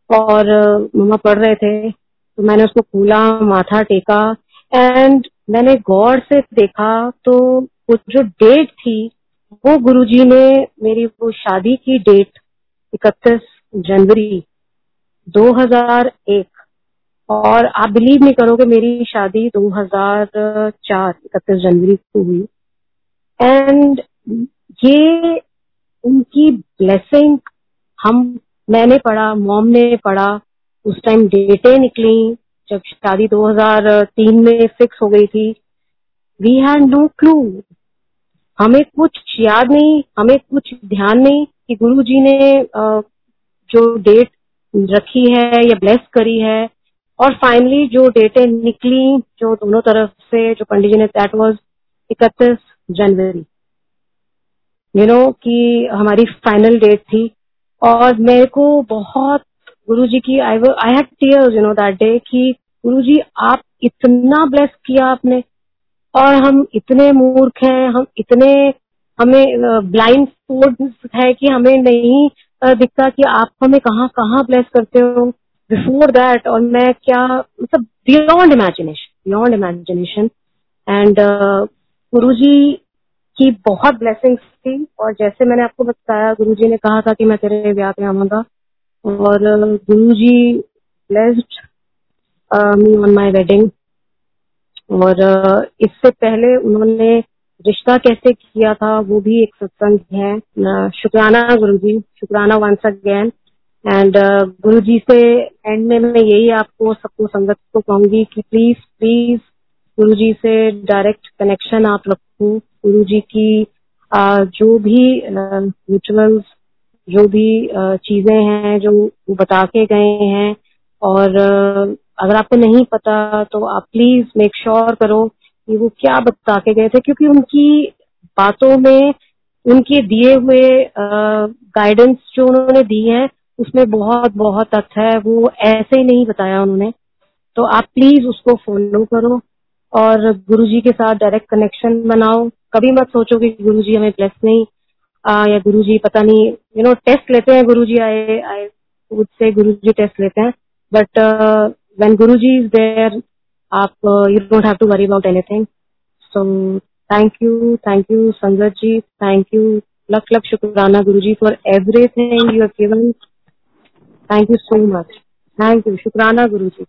[SPEAKER 1] और मम्मा पढ़ रहे थे। तो मैंने उसको खोला माथा टेका। एंड मैंने गौर से देखा तो वो जो डेट थी वो गुरुजी ने मेरी वो शादी की डेट इकतीस जनवरी 2001 और आप बिलीव नहीं करोगे मेरी शादी 2004 इकतीस जनवरी को हुई। एंड ये उनकी ब्लेसिंग हम, मैंने पढ़ा मॉम ने पढ़ा, उस टाइम डेटें निकली, जब शादी 2003 में फिक्स हो गई थी। वी हैड नो क्लू हमें कुछ याद नहीं, हमें कुछ ध्यान नहीं कि गुरु जी ने जो डेट रखी है या ब्लेस करी है और फाइनली जो डेटें निकली जो दोनों तरफ़ से, जो पंडित जी ने दैट वाज इकतीस जनवरी। यू नो कि हमारी फाइनल डेट थी और मेरे को बहुत गुरु जी की I I had tears you know that day कि गुरु जी आप इतना ब्लेस किया आपने। और हम इतने मूर्ख हैं, हम इतने, हमें ब्लाइंड स्पोर्ट है कि हमें नहीं दिखता कि आप हमें कहाँ कहाँ ब्लेस करते हो। बिफोर दैट और मैं क्या मतलब beyond imagination beyond imagination and Guru ji की बहुत ब्लेसिंग्स थी, और जैसे मैंने आपको बताया, गुरु जी ने कहा था कि मैं तेरे ब्याह पे आऊँगा। और Guru ji blessed me on my wedding और इससे पहले उन्होंने रिश्ता कैसे किया था वो भी एक सत्संग है। शुक्राना गुरु जी शुक्राना वंस अगेन एंड गुरु जी से एंड में मैं यही आपको सबको संगत को कहूँगी कि प्लीज़ प्लीज़ गुरु जी से डायरेक्ट कनेक्शन आप रखो। गुरु जी की uh, जो भी रिचुअल्स जो भी चीज़ें हैं जो बता के गए हैं। और अगर आपको नहीं पता तो आप प्लीज़ मेक श्योर करो कि वो क्या बता के गए थे क्योंकि उनकी बातों में उनके दिए हुए गाइडेंस जो उन्होंने दी है उसमें बहुत बहुत तथ्य है। वो ऐसे ही नहीं बताया उन्होंने। तो आप प्लीज़ उसको फॉलो करो और गुरु जी के साथ डायरेक्ट कनेक्शन बनाओ। कभी मत सोचो कि गुरु जी हमें ब्लेस नहीं आ, या गुरु जी पता नहीं यू नो टेस्ट लेते हैं गुरु जी आए आए से गुरु जी टेस्ट लेते हैं। But when Guru ji is there आप you don't have to worry about anything so thank you thank you sangat ji thank you lakh lakh शुक्राना Guru ji for you given thank you so much thank you शुक्राना गुरु जी